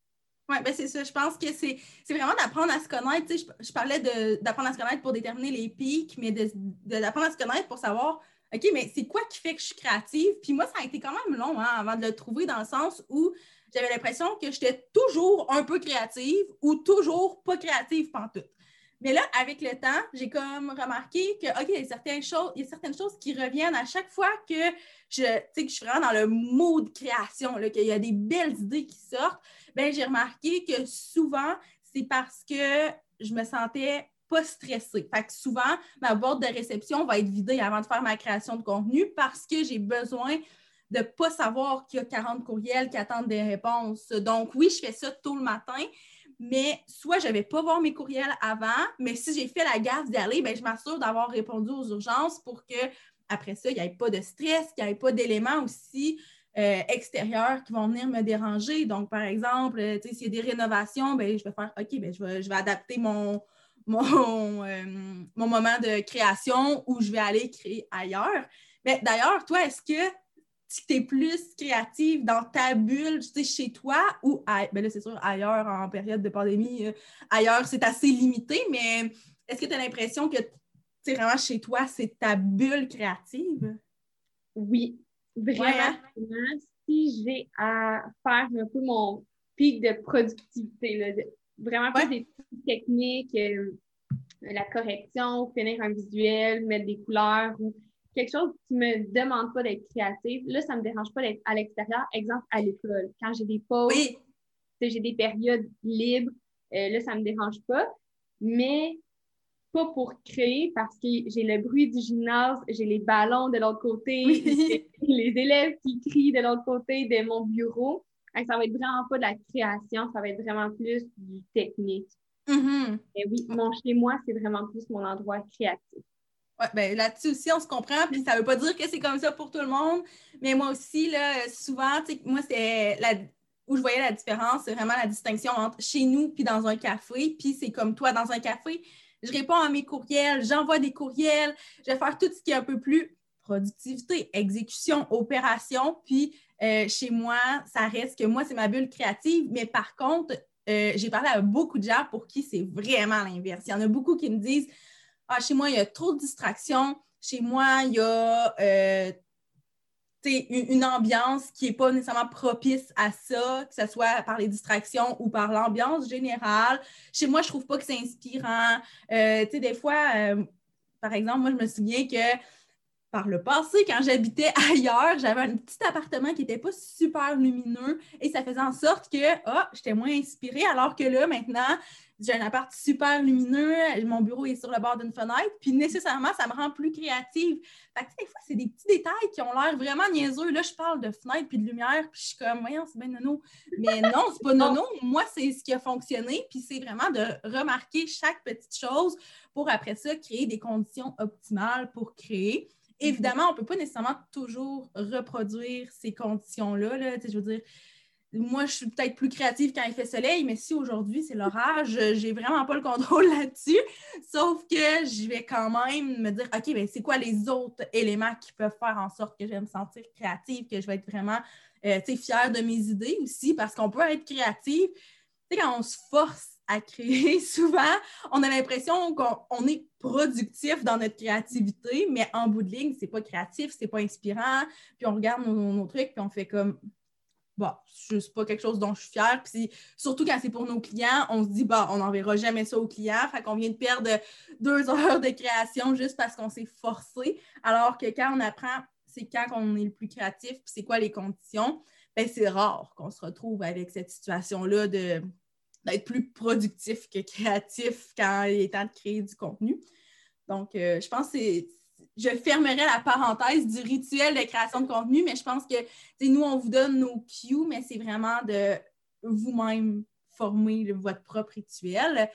Oui, ben c'est ça. Je pense que c'est vraiment d'apprendre à se connaître. Je, parlais d'apprendre à se connaître pour déterminer les pics, mais d'apprendre à se connaître pour savoir, OK, mais c'est quoi qui fait que je suis créative? Puis moi, ça a été quand même long hein, avant de le trouver dans le sens où j'avais l'impression que j'étais toujours un peu créative ou toujours pas créative tout. Mais là, avec le temps, j'ai comme remarqué que, OK, il y, a certaines choses, il y a certaines choses qui reviennent à chaque fois que je, que je suis vraiment dans le mode création, qu'il y a des belles idées qui sortent. Bien, j'ai remarqué que souvent, c'est parce que je me sentais pas stressée. Fait que souvent, ma boîte de réception va être vidée avant de faire ma création de contenu parce que j'ai besoin de ne pas savoir qu'il y a 40 courriels qui attendent des réponses. Donc, oui, je fais ça tôt le matin, mais soit je ne vais pas voir mes courriels avant, mais si j'ai fait la gaffe d'y aller, ben, je m'assure d'avoir répondu aux urgences pour que après ça, il n'y ait pas de stress, qu'il n'y ait pas d'éléments aussi euh, extérieurs qui vont venir me déranger. Donc, par exemple, s'il y a des rénovations, ben, je vais faire OK, ben, je, vais, je vais adapter mon, *laughs* mon, euh, mon moment de création ou je vais aller créer ailleurs. Mais d'ailleurs, toi, est-ce que tu es plus créative dans ta bulle, tu sais, chez toi ou ben là, c'est sûr, ailleurs en période de pandémie, euh, ailleurs, c'est assez limité, mais est-ce que tu as l'impression que c'est vraiment chez toi, c'est ta bulle créative? Oui, vraiment. Si j'ai à faire un peu mon pic de productivité, vraiment pas des techniques, euh, la correction, finir un visuel, mettre des couleurs ou quelque chose qui ne me demande pas d'être créative, là, ça ne me dérange pas d'être à l'extérieur. Exemple, à l'école. Quand j'ai des pauses, j'ai des périodes libres, euh, là, ça ne me dérange pas. Mais pas pour créer parce que j'ai le bruit du gymnase, j'ai les ballons de l'autre côté, *laughs* les élèves qui crient de l'autre côté de mon bureau. Ça va être vraiment pas de la création, ça va être vraiment plus du technique. Mm-hmm. Et oui, mon chez moi, c'est vraiment plus mon endroit créatif. Ouais, ben là-dessus aussi, on se comprend. Puis ça ne veut pas dire que c'est comme ça pour tout le monde. Mais moi aussi, là, souvent, moi, c'est la, où je voyais la différence, c'est vraiment la distinction entre chez nous puis dans un café. Puis c'est comme toi dans un café. Je réponds à mes courriels, j'envoie des courriels, je vais faire tout ce qui est un peu plus productivité, exécution, opération. Puis euh, chez moi, ça reste que moi, c'est ma bulle créative. Mais par contre, euh, j'ai parlé à beaucoup de gens pour qui c'est vraiment l'inverse. Il y en a beaucoup qui me disent ah, chez moi, il y a trop de distractions. Chez moi, il y a euh, une, ambiance qui n'est pas nécessairement propice à ça, que ce soit par les distractions ou par l'ambiance générale. Chez moi, je ne trouve pas que c'est inspirant. Euh, des fois, euh, par exemple, moi, je me souviens que par le passé, quand j'habitais *laughs* ailleurs, j'avais un petit appartement qui n'était pas super lumineux et ça faisait en sorte que ah, j'étais moins inspirée, alors que là, maintenant, j'ai un appart super lumineux, mon bureau est sur le bord d'une fenêtre, puis nécessairement, ça me rend plus créative. Fait que, des fois, c'est des petits détails qui ont l'air vraiment niaiseux. Là, je parle de fenêtre puis de lumière, puis je suis comme, voyons, c'est bien nono. Mais non, c'est pas *laughs* nono. Moi, c'est ce qui a fonctionné, puis c'est vraiment de remarquer chaque petite chose pour après ça créer des conditions optimales pour créer. Évidemment, on ne peut pas nécessairement toujours reproduire ces conditions-là. Là. Je veux dire, moi, je suis peut-être plus créative quand il fait soleil, mais si aujourd'hui c'est l'orage, j'ai vraiment pas le contrôle *laughs* là-dessus. Sauf que je vais quand même me dire, OK, ben c'est quoi les autres éléments qui peuvent faire en sorte que je vais me sentir créative, que je vais être vraiment euh, fière de mes idées aussi, parce qu'on peut être créative. Tu sais, quand on se force à créer, *laughs* souvent, on a l'impression qu'on est productif dans notre créativité, mais en bout de ligne, c'est pas créatif, c'est pas inspirant. Puis on regarde nos, nos trucs, puis on fait comme bon, c'est pas quelque chose dont je suis fière. Puis surtout quand c'est pour nos clients, on se dit, bah, on n'enverra jamais ça aux clients. Fait qu'on vient de perdre deux *laughs* heures de création juste parce qu'on s'est forcé. Alors que quand on apprend, c'est quand on est le plus créatif, puis c'est quoi les conditions, ben, c'est rare qu'on se retrouve avec cette situation-là de d'être plus productif que créatif quand il est temps de créer du contenu. Donc, euh, je pense que c'est je fermerai la parenthèse du rituel de création de contenu, mais je pense que nous, on vous donne nos cues, mais c'est vraiment de vous-même former votre propre rituel.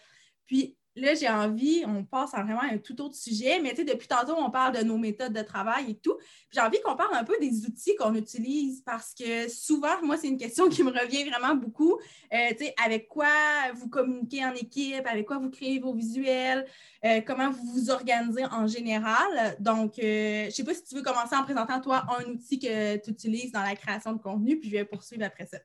Puis là, j'ai envie, on passe à vraiment un tout autre sujet, mais tu sais, depuis tantôt, on parle de nos méthodes de travail et tout. J'ai envie qu'on parle un peu des outils qu'on utilise parce que souvent, moi, c'est une question qui me revient vraiment beaucoup. Euh, tu sais, avec quoi vous communiquez en équipe, avec quoi vous créez vos visuels, euh, comment vous vous organisez en général? Donc, euh, je ne sais pas si tu veux commencer en présentant, toi, un outil que tu utilises dans la création de contenu, puis je vais poursuivre après ça.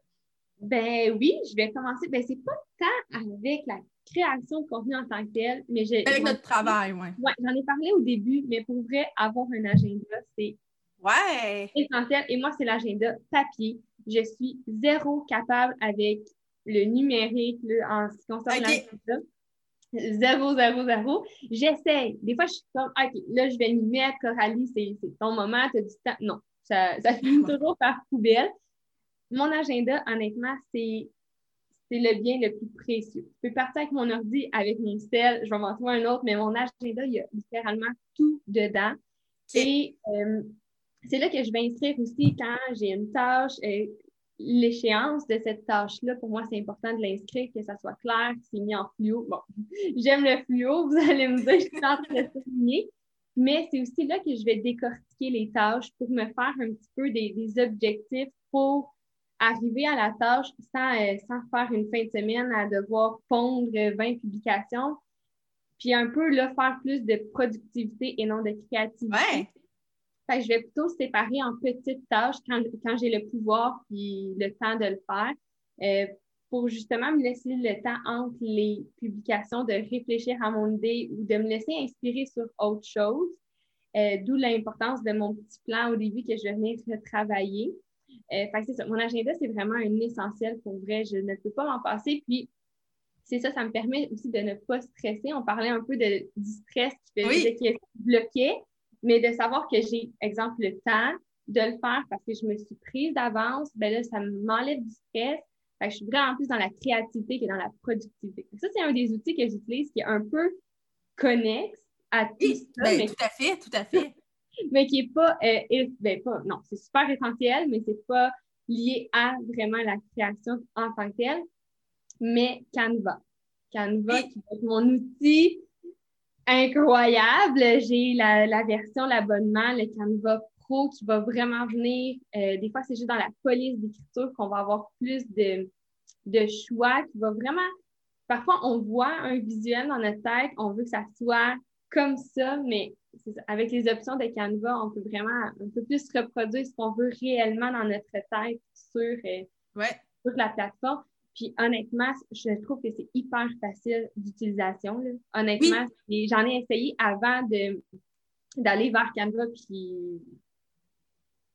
Ben oui, je vais commencer. Ben, c'est pas tant avec la création de contenu en tant que tel, mais j'ai. Avec notre travail, oui. Oui, j'en ai parlé au début, mais pour vrai, avoir un agenda, c'est ouais. essentiel. Et moi, c'est l'agenda papier. Je suis zéro capable avec le numérique en ce qui concerne l'agenda. Zéro, zéro, zéro. J'essaie. Des fois, je suis comme, OK, là, je vais m'y mettre, Coralie, c'est ton moment, tu as du temps. Non, ça, ça finit toujours par poubelle. Mon agenda, honnêtement, c'est c'est le bien le plus précieux. Je peux partir avec mon ordi, avec mon sel, je vais m'en trouver un autre, mais mon agenda, il y a littéralement tout dedans. Et euh, c'est là que je vais inscrire aussi quand j'ai une tâche. Euh, l'échéance de cette tâche-là, pour moi, c'est important de l'inscrire, que ça soit clair, que c'est mis en fluo. Bon, *laughs* j'aime le fluo, *laughs* vous allez me dire, je suis en train de souligner. Mais c'est aussi là que je vais décortiquer les tâches pour me faire un petit peu des, objectifs pour arriver à la tâche sans, euh, sans faire une fin de semaine à devoir pondre 20 publications. Puis un peu là, faire plus de productivité et non de créativité. Ouais. Fait que je vais plutôt séparer en petites tâches quand, quand j'ai le pouvoir et le temps de le faire euh, pour justement me laisser le temps entre les publications de réfléchir à mon idée ou de me laisser inspirer sur autre chose. Euh, d'où l'importance de mon petit plan au début que je vais venir retravailler. Euh, fait que c'est ça. Mon agenda, c'est vraiment un essentiel pour vrai. Je ne peux pas m'en passer. Puis, c'est ça, ça me permet aussi de ne pas stresser. On parlait un peu de, du stress qui, faisait, qui bloquait mais de savoir que j'ai, exemple, le temps de le faire parce que je me suis prise d'avance, ben là, ça m'enlève du stress. Fait que je suis vraiment plus dans la créativité que dans la productivité. Ça, c'est un des outils que j'utilise qui est un peu connexe à tout ça. Ben, mais... Tout à fait, tout à fait. Mais qui n'est pas, euh, ben, pas, non, c'est super essentiel, mais c'est pas lié à vraiment la création en tant que telle. Mais Canva. Canva, qui est mon outil incroyable. J'ai la, version, l'abonnement, le Canva Pro qui va vraiment venir. Euh, des fois, c'est juste dans la police d'écriture qu'on va avoir plus de, de choix, qui va vraiment. Parfois, on voit un visuel dans notre tête, on veut que ça soit comme ça, mais avec les options de Canva, on peut vraiment un peu plus reproduire ce qu'on veut réellement dans notre tête sur, euh, ouais. sur la plateforme. Puis honnêtement, je trouve que c'est hyper facile d'utilisation. Honnêtement, j'en ai essayé avant de, d'aller vers Canva, puis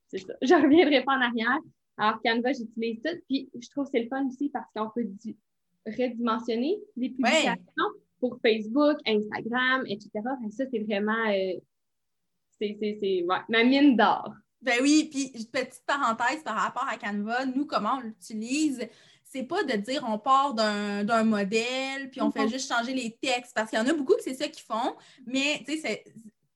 c'est ça. *laughs* Je ne reviendrai pas en arrière. Alors, Canva, j'utilise tout. Puis je trouve que c'est le fun aussi parce qu'on peut redimensionner les publications pour Facebook, Instagram, etc. ça, c'est vraiment euh, c'est, c'est, ma mine d'or. Ben oui, puis petite parenthèse par rapport à Canva, nous, comment on l'utilise? c'est pas de dire on part d'un modèle, puis on fait juste changer les textes, parce qu'il y en a beaucoup que c'est ça qu'ils font, mais tu sais,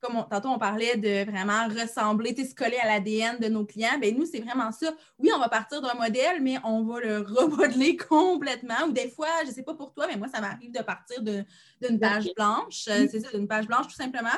comme tantôt on parlait de vraiment ressembler, se coller à l'ADN de nos clients, ben nous, c'est vraiment ça. Oui, on va partir d'un modèle, mais on va le *laughs* remodeler complètement. Ou des fois, je ne sais pas pour toi, mais moi, ça m'arrive de partir d'une page blanche. C'est ça, d'une page blanche, tout simplement.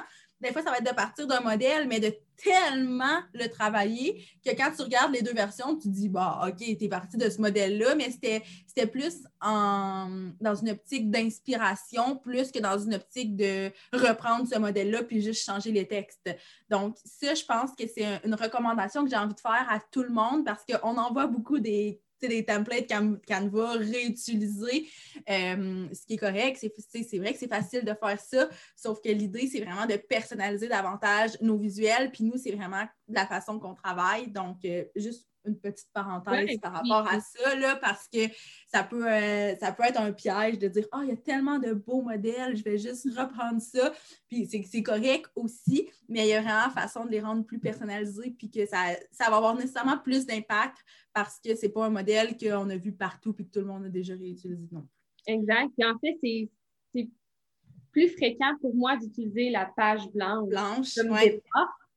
Des fois, ça va être de partir d'un modèle, mais de tellement le travailler que quand tu regardes les deux versions, tu dis, bah, OK, tu es parti de ce modèle-là, mais c'était plus en, dans une optique d'inspiration plus que dans une optique de reprendre ce modèle-là puis juste changer les textes. Donc, ça, je pense que c'est une recommandation que j'ai envie de faire à tout le monde parce qu'on en voit beaucoup des des templates Canva réutiliser, euh, ce qui est correct. C'est vrai que c'est facile de faire ça, sauf que l'idée, c'est vraiment de personnaliser davantage nos visuels. Puis nous, c'est vraiment la façon qu'on travaille. Donc, euh, juste une petite parenthèse par rapport à ça, là, parce que ça peut, euh, ça peut être un piège de dire Ah, oh, il y a tellement de beaux modèles, je vais juste reprendre ça. Puis c'est correct aussi, mais il y a vraiment façon de les rendre plus personnalisés, puis que ça, ça va avoir nécessairement plus d'impact parce que c'est pas un modèle qu'on a vu partout puis que tout le monde a déjà réutilisé non Exact. Puis en fait, c'est plus fréquent pour moi d'utiliser la page blanche, blanche comme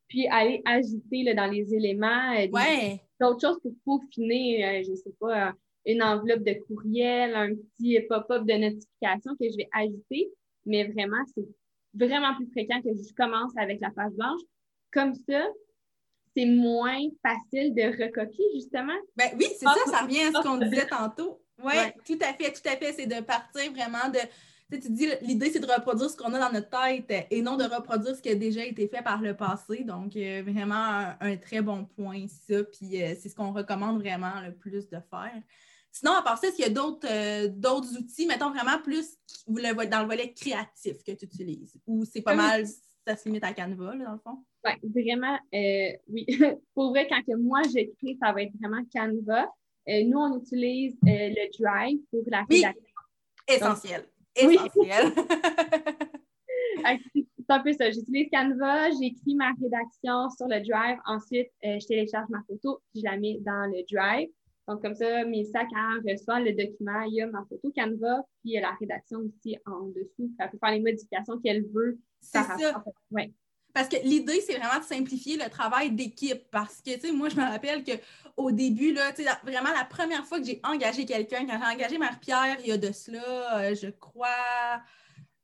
puis aller agiter dans les éléments. Euh, ouais d'autres choses pour peaufiner, euh, je ne sais pas, euh, une enveloppe de courriel, un petit pop-up de notification que je vais ajouter. Mais vraiment, c'est vraiment plus fréquent que je commence avec la page blanche. Comme ça, c'est moins facile de recopier, justement. Ben oui, c'est ça, ça revient à ce qu'on disait tantôt. Oui, ouais. tout à fait, tout à fait. C'est de partir vraiment de tu dis, l'idée, c'est de reproduire ce qu'on a dans notre tête et non de reproduire ce qui a déjà été fait par le passé. Donc, euh, vraiment un, très bon point, ça. Puis, euh, c'est ce qu'on recommande vraiment le plus de faire. Sinon, à part ça, est-ce qu'il y a d'autres euh, outils, mettons vraiment plus dans le volet créatif que tu utilises? Ou c'est pas mal, ça se limite à Canva, dans le fond? Oui, vraiment, *laughs* oui. Pour vrai, quand que moi j'écris, ça va être vraiment Canva. nous, on utilise le Drive pour la rédaction. Essentiel essentiel. *laughs* c'est un peu ça. J'utilise Canva, j'écris ma rédaction sur le Drive. Ensuite, euh, je télécharge ma photo, puis je la mets dans le Drive. Donc, comme ça, mes sacs, elle reçoit le document, il y a ma photo Canva, puis il y a la rédaction aussi en dessous. Elle peut faire les modifications qu'elle veut. C'est ça. Ouais. Parce que l'idée, c'est vraiment de simplifier le travail d'équipe. Parce que, tu sais, moi, je me rappelle qu'au début, là, tu sais, vraiment la première fois que j'ai engagé quelqu'un, quand j'ai engagé Marie-Pierre, il y a de cela, euh, je crois,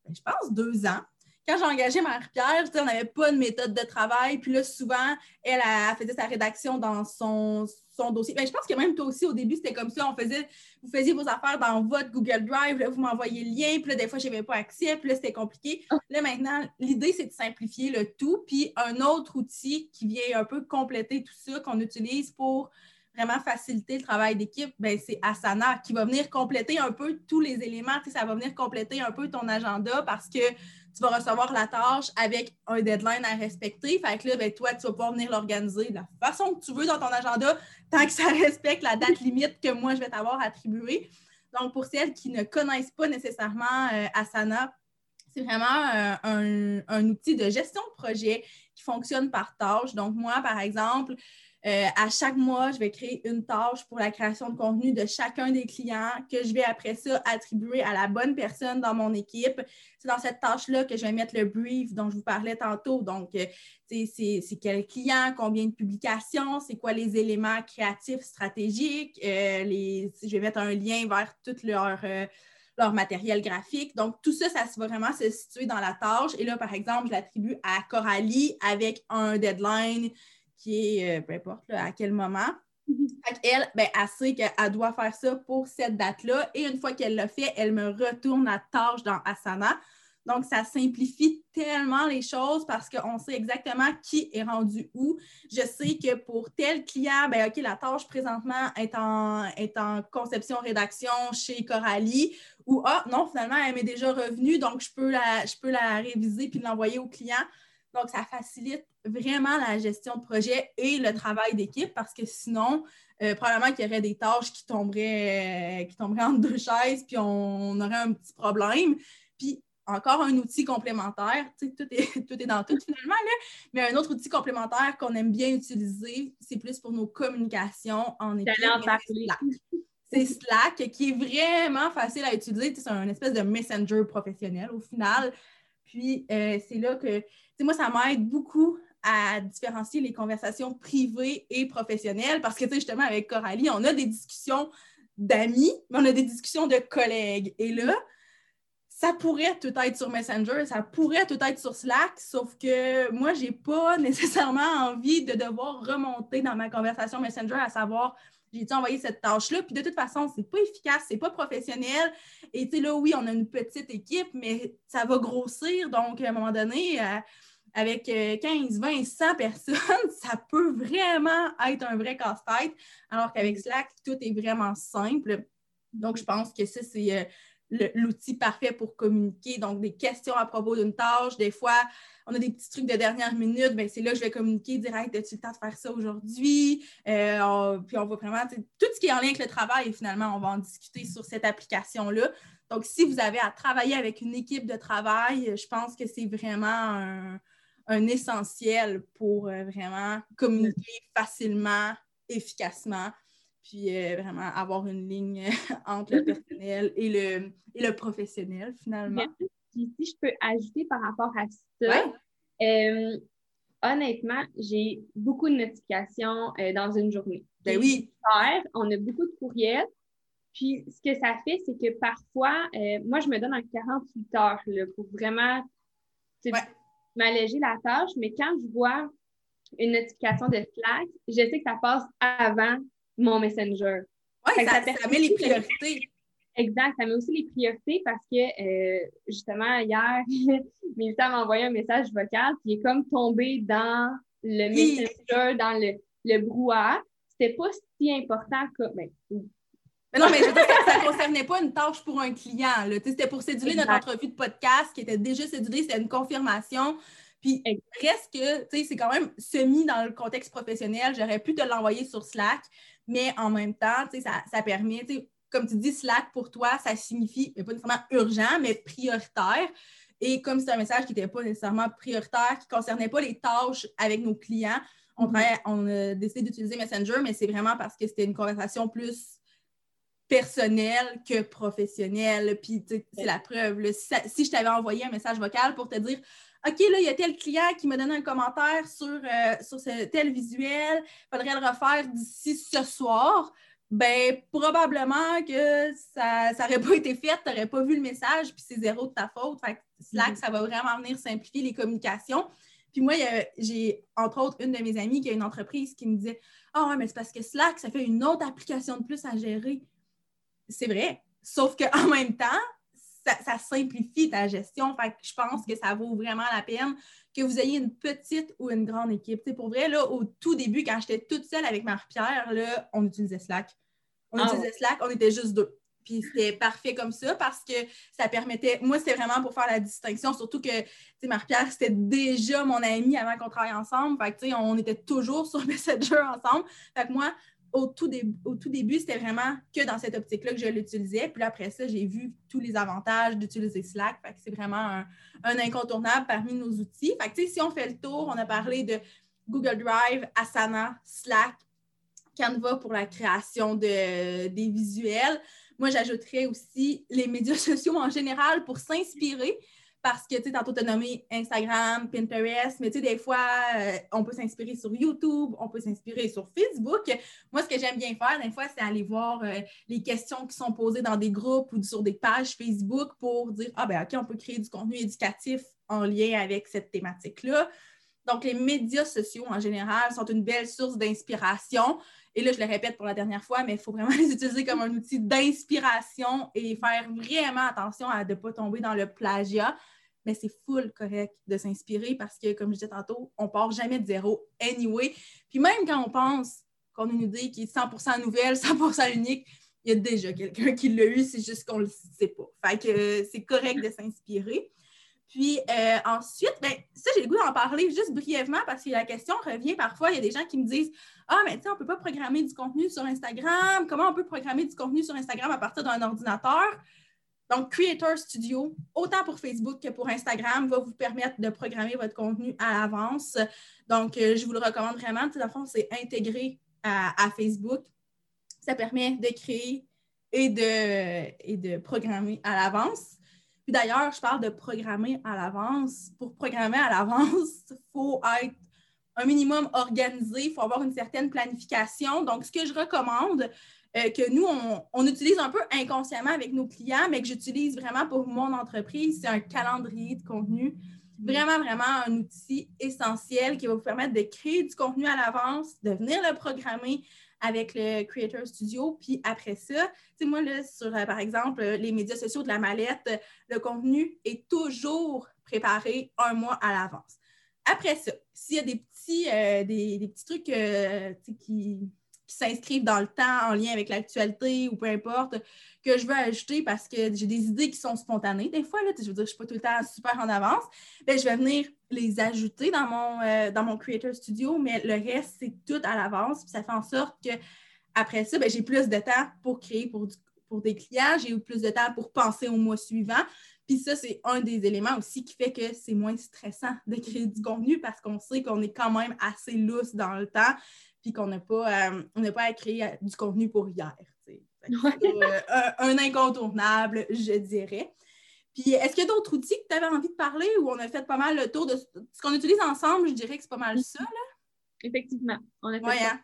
je pense deux ans quand j'ai engagé Marie-Pierre, on n'avait pas de méthode de travail. Puis là, souvent, elle, a, faisait sa rédaction dans son, son dossier. Ben, je pense que même toi aussi, au début, c'était comme ça. On faisait, vous faisiez vos affaires dans votre Google Drive, là, vous m'envoyez le lien, puis là, des fois, je n'avais pas accès, puis là, c'était compliqué. Ah. Là, maintenant, l'idée, c'est de simplifier le tout. Puis un autre outil qui vient un peu compléter tout ça, qu'on utilise pour vraiment faciliter le travail d'équipe, ben, c'est Asana qui va venir compléter un peu tous les éléments. ça va venir compléter un peu ton agenda parce que tu vas recevoir la tâche avec un deadline à respecter. Fait que là, ben, toi, tu vas pouvoir venir l'organiser de la façon que tu veux dans ton agenda, tant que ça *laughs* respecte la date limite que moi, je vais t'avoir attribuée. Donc, pour celles qui ne connaissent pas nécessairement euh, Asana, c'est vraiment euh, un, un, outil de gestion de projet qui fonctionne par tâche. Donc, moi, par exemple, euh, à chaque mois, je vais créer une tâche pour la création de contenu de chacun des clients que je vais après ça attribuer à la bonne personne dans mon équipe. C'est dans cette tâche-là que je vais mettre le brief dont je vous parlais tantôt. Donc, euh, c'est quel client, combien de publications, c'est quoi les éléments créatifs stratégiques. Euh, je vais mettre un lien vers tout leur leur matériel graphique. Donc, tout ça, ça va vraiment se situer dans la tâche. Et là, par exemple, je l'attribue à Coralie avec un deadline qui est, euh, peu importe à quel moment. Mhm. elle, ben, elle sait qu'elle doit faire ça pour cette date-là. Et une fois qu'elle l'a fait, elle me retourne la tâche dans Asana. Donc, ça simplifie tellement les choses parce qu'on sait exactement qui est rendu où. Je sais que pour tel client, ben, OK, la tâche présentement est en, est en conception-rédaction chez Coralie ou ah, non, finalement, elle m'est déjà revenue, donc je peux la, je peux la réviser puis l'envoyer au client. Donc, ça facilite vraiment la gestion de projet et le travail d'équipe parce que sinon, euh, probablement qu'il y aurait des tâches qui tomberaient, euh, qui tomberaient entre deux chaises, puis on, aurait un petit problème. Puis encore un outil complémentaire, tout est, *laughs* tout est dans tout finalement, là, mais un autre outil complémentaire qu'on aime bien utiliser, c'est plus pour nos communications en équipe. *laughs* C'est Slack qui est vraiment facile à utiliser. C'est un espèce de messenger professionnel au final. Puis euh, c'est là que, moi, ça m'aide beaucoup à différencier les conversations privées et professionnelles parce que, tu sais, justement, avec Coralie, on a des discussions d'amis, mais on a des discussions de collègues. Et là, ça pourrait tout être sur Messenger, ça pourrait tout être sur Slack, sauf que moi, je n'ai pas *laughs* nécessairement envie de devoir remonter dans ma conversation Messenger à savoir j'ai-tu envoyé cette tâche-là? Puis de toute façon, c'est pas efficace, c'est pas professionnel. Et tu sais, là, oui, on a une petite équipe, mais ça va grossir. Donc, à un moment donné, euh, avec 15, 20, 100 personnes, *laughs* ça peut vraiment être un vrai casse-tête, alors qu'avec Slack, tout est vraiment simple. Donc, je pense que ça, c'est euh, l'outil parfait pour communiquer. Donc, des questions à propos d'une tâche. Des fois, on a des petits trucs de dernière minute. Bien, c'est là que je vais communiquer direct. As-tu le temps de faire ça aujourd'hui? Euh, puis, on va vraiment, tout ce qui est en lien avec le travail, finalement, on va en discuter sur cette application-là. Donc, si vous avez à travailler avec une équipe de travail, je pense que c'est vraiment un, un essentiel pour euh, vraiment communiquer facilement, efficacement, puis euh, vraiment avoir une ligne entre le personnel et le, le professionnel, finalement. si je peux ajouter par rapport à ça, euh, honnêtement, j'ai beaucoup de notifications dans une journée. Ben oui. On a beaucoup de courriels. Puis, ce que ça fait, c'est que parfois, moi, je me donne en 48 heures pour vraiment m'alléger la tâche, mais quand je vois une notification de Slack, je sais que ça passe avant mon Messenger. Oui, ça, ça, met les priorités. Exact, ça met aussi les priorités parce que euh, justement, hier, *laughs* Milita m'a envoyé un message vocal qui est comme tombé dans le Messenger, dans le, le brouhaha. C'était pas si important que. Ben, mais non, mais je veux dire, ça ne concernait pas une tâche pour un client. C'était pour céduler notre entrevue de podcast qui était déjà cédulée, c'était une confirmation. Puis presque, c'est quand même semi dans le contexte professionnel. J'aurais pu te l'envoyer sur Slack, mais en même temps, ça, ça permet, comme tu dis, Slack pour toi, ça signifie, pas nécessairement urgent, mais prioritaire. Et comme c'est un message qui n'était pas nécessairement prioritaire, qui ne concernait pas les tâches avec nos clients, on, mm-hmm. on a décidé d'utiliser Messenger, mais c'est vraiment parce que c'était une conversation plus personnel que professionnel. Puis, c'est la preuve. Si, je t'avais envoyé un message vocal pour te dire OK, là, il y a tel client qui m'a donné un commentaire sur, euh, sur ce, tel visuel, il faudrait le refaire d'ici ce soir. Ben, probablement que ça n'aurait *laughs* pas été fait, tu n'aurais pas vu le message, puis c'est zéro de ta faute. Fait Slack, mm-hmm. ça va vraiment venir simplifier les communications. Puis moi, j'ai, entre autres, une de mes amies qui a une entreprise qui me disait Ah ouais, mais c'est parce que Slack, ça fait une autre application de plus à gérer. C'est vrai. Sauf qu'en même temps, ça, simplifie ta gestion. Fait que je pense que ça vaut vraiment la peine que vous ayez une petite ou une grande équipe. pour vrai, là, au tout début, quand j'étais toute seule avec Marie-Pierre, on utilisait Slack. On ah utilisait Slack, on était juste deux. Puis c'était parfait comme ça parce que ça permettait. Moi, c'était vraiment pour faire la distinction, surtout que Marie-Pierre, c'était déjà mon amie avant qu'on travaille ensemble. Fait que, on était toujours *laughs* sur Messenger ensemble. Fait que moi, au tout, au début, c'était vraiment que dans cette optique-là que je l'utilisais. Puis après ça, j'ai vu tous les avantages d'utiliser Slack. c'est vraiment un, incontournable parmi nos outils. Fait que, si on fait le tour, on a parlé de Google Drive, Asana, Slack, Canva pour la création de, des visuels. Moi, j'ajouterais aussi les médias *laughs* sociaux en général pour s'inspirer parce que, tu sais, tantôt, tu nommé Instagram, Pinterest, mais tu sais, des fois, euh, on peut s'inspirer sur YouTube, on peut s'inspirer sur Facebook. Moi, ce que j'aime bien faire, des fois, c'est aller voir euh, les questions qui sont posées dans des groupes ou sur des pages Facebook pour dire, ah ben OK, on peut créer du contenu éducatif en lien avec cette thématique-là. Donc, les médias sociaux en général sont une belle source d'inspiration. Et là, je le répète pour la dernière fois, mais il faut vraiment *laughs* les utiliser comme un outil d'inspiration et faire vraiment attention à ne pas tomber dans le plagiat mais c'est full correct de s'inspirer parce que, comme je disais tantôt, on part jamais de zéro anyway. Puis même quand on pense qu'on a une idée qui est 100% nouvelle, 100% unique, il y a déjà quelqu'un qui l'a eu, c'est juste qu'on le sait pas. Fait que euh, c'est correct de s'inspirer. Puis euh, ensuite, ben, ça, j'ai le goût d'en parler juste brièvement parce que la question revient parfois. Il y a des gens qui me disent Ah, mais tu sais, on ne peut pas programmer du contenu sur Instagram. Comment on peut programmer du contenu sur Instagram à partir d'un ordinateur? Donc, Creator Studio, autant pour Facebook que pour Instagram, va vous permettre de programmer votre contenu à l'avance. Donc, euh, je vous le recommande vraiment. Tout à fond, c'est intégré à, Facebook. Ça permet de créer et de, et de programmer à l'avance. Puis d'ailleurs, je parle de programmer à l'avance. Pour programmer à l'avance, il *laughs* faut être un minimum organisé, il faut avoir une certaine planification. Donc, ce que je recommande, euh, que nous, on, utilise un peu inconsciemment avec nos clients, mais que j'utilise vraiment pour mon entreprise, c'est un calendrier de contenu. Vraiment, vraiment un outil essentiel qui va vous permettre de créer du contenu à l'avance, de venir le programmer avec le Creator Studio. Puis après ça, tu sais, moi, là, sur, euh, par exemple, les médias sociaux de la mallette, le contenu est toujours préparé un mois à l'avance. Après ça, s'il y a des petits, euh, des, petits trucs qui qui s'inscrivent dans le temps en lien avec l'actualité ou peu importe, que je veux ajouter parce que j'ai des idées qui sont spontanées. Des fois, là, je veux dire, je ne suis pas tout le temps super en avance. Bien, je vais venir les ajouter dans mon, euh, dans mon Creator Studio, mais le reste, c'est tout à l'avance. ça fait en sorte que après ça, ben, j'ai plus de temps pour créer pour, pour des clients, j'ai plus de temps pour penser au mois suivant. Puis ça, c'est un des éléments aussi qui fait que c'est moins stressant de créer du contenu parce qu'on sait qu'on est quand même assez lousse dans le temps qu'on n'a pas, euh, pas à créer euh, du contenu pour hier. Euh, un, incontournable, je dirais. Puis, est-ce qu'il y a d'autres outils que tu avais envie de parler ou on a fait pas mal le tour de ce qu'on utilise ensemble? Je dirais que c'est pas mal ça. Là. Effectivement, on a fait hein?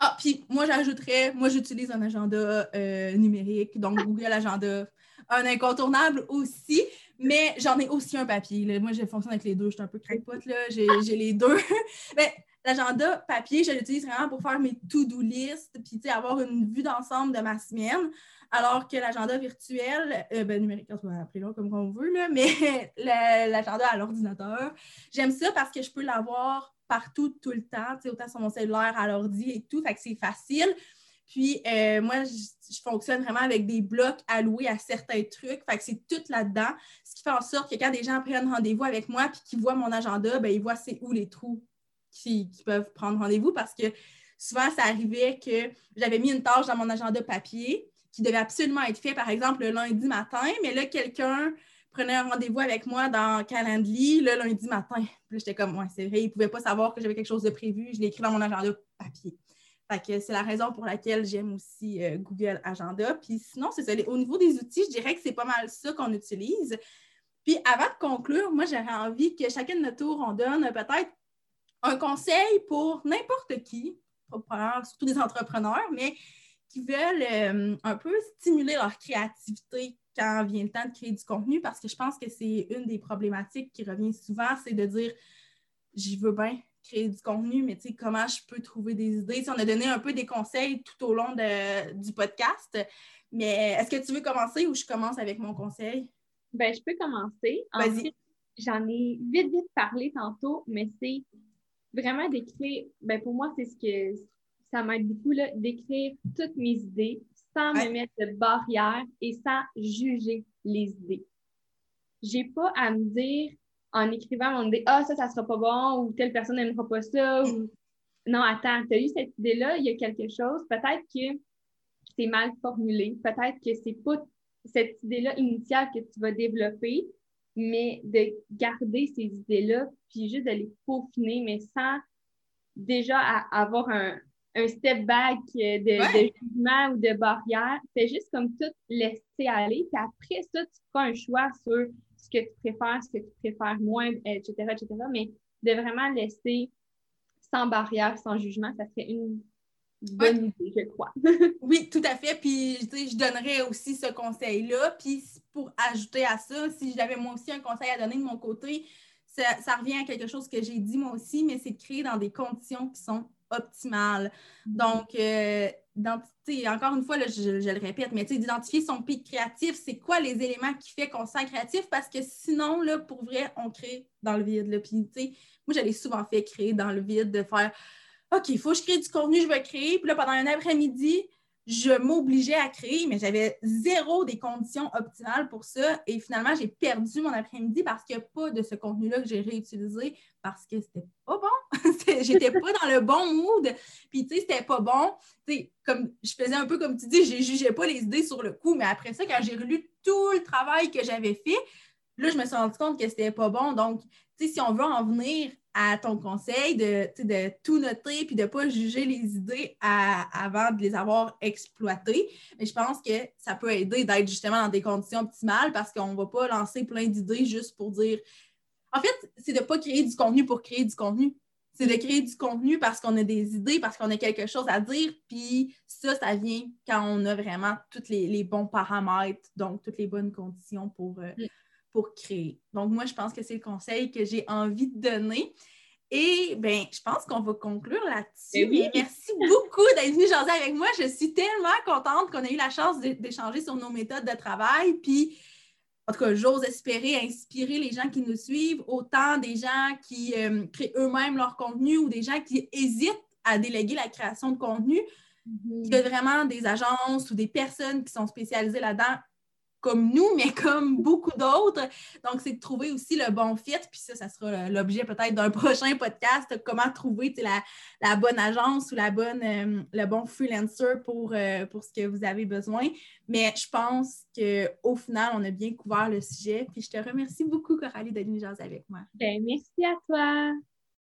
Ah, puis moi, j'ajouterais, moi, j'utilise un agenda numérique, donc Google Agenda, un incontournable aussi, mais j'en ai aussi un papier. Moi, je fonctionne avec les deux, je suis un peu crackpot, là, j'ai les deux. *laughs* mais l'agenda papier, je l'utilise vraiment pour faire mes to-do list, puis avoir une vue d'ensemble de ma semaine. Alors que l'agenda virtuel, euh, ben, numérique, on va appeler comme on veut, là, mais *laughs* l'agenda à l'ordinateur, j'aime ça parce que je peux l'avoir partout, tout le temps, autant sur mon cellulaire, à l'ordi et tout, fait que c'est facile. Puis euh, moi, je, fonctionne vraiment avec des blocs alloués à certains trucs. Fait que c'est tout là-dedans. Ce qui fait en sorte que quand des gens prennent rendez-vous avec moi puis qu'ils voient mon agenda, ben, ils voient c'est où les trous qui, peuvent prendre rendez-vous parce que souvent, ça arrivait que j'avais mis une tâche dans mon agenda papier qui devait absolument être fait, par exemple, le lundi matin, mais là, quelqu'un prenait un rendez-vous avec moi dans Calendly le lundi matin. Puis j'étais comme, ouais, c'est vrai, il ne pouvait pas savoir que j'avais quelque chose de prévu. Je l'ai écrit dans mon agenda papier. c'est la raison pour laquelle j'aime aussi euh, Google Agenda. Puis sinon, c'est ça. Au niveau des outils, je dirais que c'est pas mal ça qu'on utilise. Puis avant de conclure, moi, j'aurais envie que chacun de notre tour, on donne peut-être un conseil pour n'importe qui, surtout des entrepreneurs, mais qui veulent euh, un peu stimuler leur créativité quand vient le temps de créer du contenu, parce que je pense que c'est une des problématiques qui revient souvent, c'est de dire, j'y veux bien, créer du contenu, mais tu sais, comment je peux trouver des idées? on a donné un peu des conseils tout au long du podcast, mais est-ce que tu veux commencer ou je commence avec mon conseil? Ben, je peux commencer. Vas-y. J'en ai vite, vite parlé tantôt, mais c'est vraiment d'écrire, ben pour moi, c'est ce que ça m'aide beaucoup, d'écrire toutes mes idées sans me mettre de barrière et sans juger les idées. J'ai pas à me dire, en écrivant mon idée, ah, ça, ça sera pas bon, ou telle personne n'aimera pas ça, ou non, attends, tu as eu cette idée-là, il y a quelque chose, peut-être que c'est mal formulé, peut-être que c'est pas cette idée-là initiale que tu vas développer, mais de garder ces idées-là, puis juste de les peaufiner, mais sans déjà avoir un, step back de, jugement ou de barrière. C'est juste comme tout laisser aller, puis après ça, tu feras un choix sur ce que tu préfères, ce que tu préfères moins, etc., etc. Mais de vraiment laisser sans barrière, sans jugement, ça serait une bonne idée, je crois. *laughs* oui, tout à fait. Puis, je donnerais aussi ce conseil-là. Puis, pour ajouter à ça, si j'avais moi aussi un conseil à donner de mon côté, ça, revient à quelque chose que j'ai dit moi aussi, mais c'est de créer dans des conditions qui sont optimales. Mm-hmm. Donc, euh, encore une fois, je, le répète, mais d'identifier son pic créatif, c'est quoi les éléments qui font qu'on se sent créatif? Parce que sinon, là, pour vrai, on crée dans le vide. Là. Puis, moi, j'allais souvent fait créer dans le vide, de faire OK, il faut que je crée du contenu, je vais créer. Puis là, pendant un après-midi, je m'obligeais à créer, mais j'avais zéro des conditions optimales pour ça. Et finalement, j'ai perdu mon après-midi parce qu'il n'y a pas de ce contenu-là que j'ai réutilisé parce que c'était pas bon. *laughs* J'étais pas dans le bon mood. Puis, tu sais, c'était pas bon. Tu sais, comme je faisais un peu comme tu dis, je jugeais pas les idées sur le coup. Mais après ça, quand j'ai relu tout le travail que j'avais fait, là, je me suis rendu compte que c'était pas bon. Donc, tu sais, si on veut en venir à ton conseil de, de tout noter puis de ne pas juger les idées avant de les avoir exploitées. Mais je pense que ça peut aider d'être justement dans des conditions optimales parce qu'on ne va pas lancer plein d'idées juste pour dire. En fait, c'est de ne pas créer du contenu pour créer du contenu. C'est de créer du contenu parce qu'on a des idées, parce qu'on a quelque chose à dire. Puis ça, ça vient quand on a vraiment tous les, bons paramètres, donc toutes les bonnes conditions pour. Euh, pour créer. Donc, moi, je pense que c'est le conseil que j'ai envie de donner. Et bien, je pense qu'on va conclure là-dessus. Eh merci beaucoup d'être venu jaser avec moi. Je suis tellement contente qu'on ait eu la chance d'échanger sur nos méthodes de travail. Puis, en tout cas, j'ose espérer inspirer les gens qui nous suivent, autant des gens qui euh, créent eux-mêmes leur contenu ou des gens qui hésitent à déléguer la création de contenu, mm-hmm. que vraiment des agences ou des personnes qui sont spécialisées là-dedans comme nous, *laughs* mais comme beaucoup d'autres. Donc, c'est de trouver aussi le bon fit. Puis ça, ça sera l'objet peut-être d'un *laughs* prochain podcast, comment trouver la, bonne agence ou la bonne, euh, le bon freelancer pour, euh, pour ce que vous avez besoin. Mais je pense qu'au final, on a bien couvert le sujet. Puis je te remercie beaucoup, Coralie, d'être venue avec moi. Ben, merci à toi.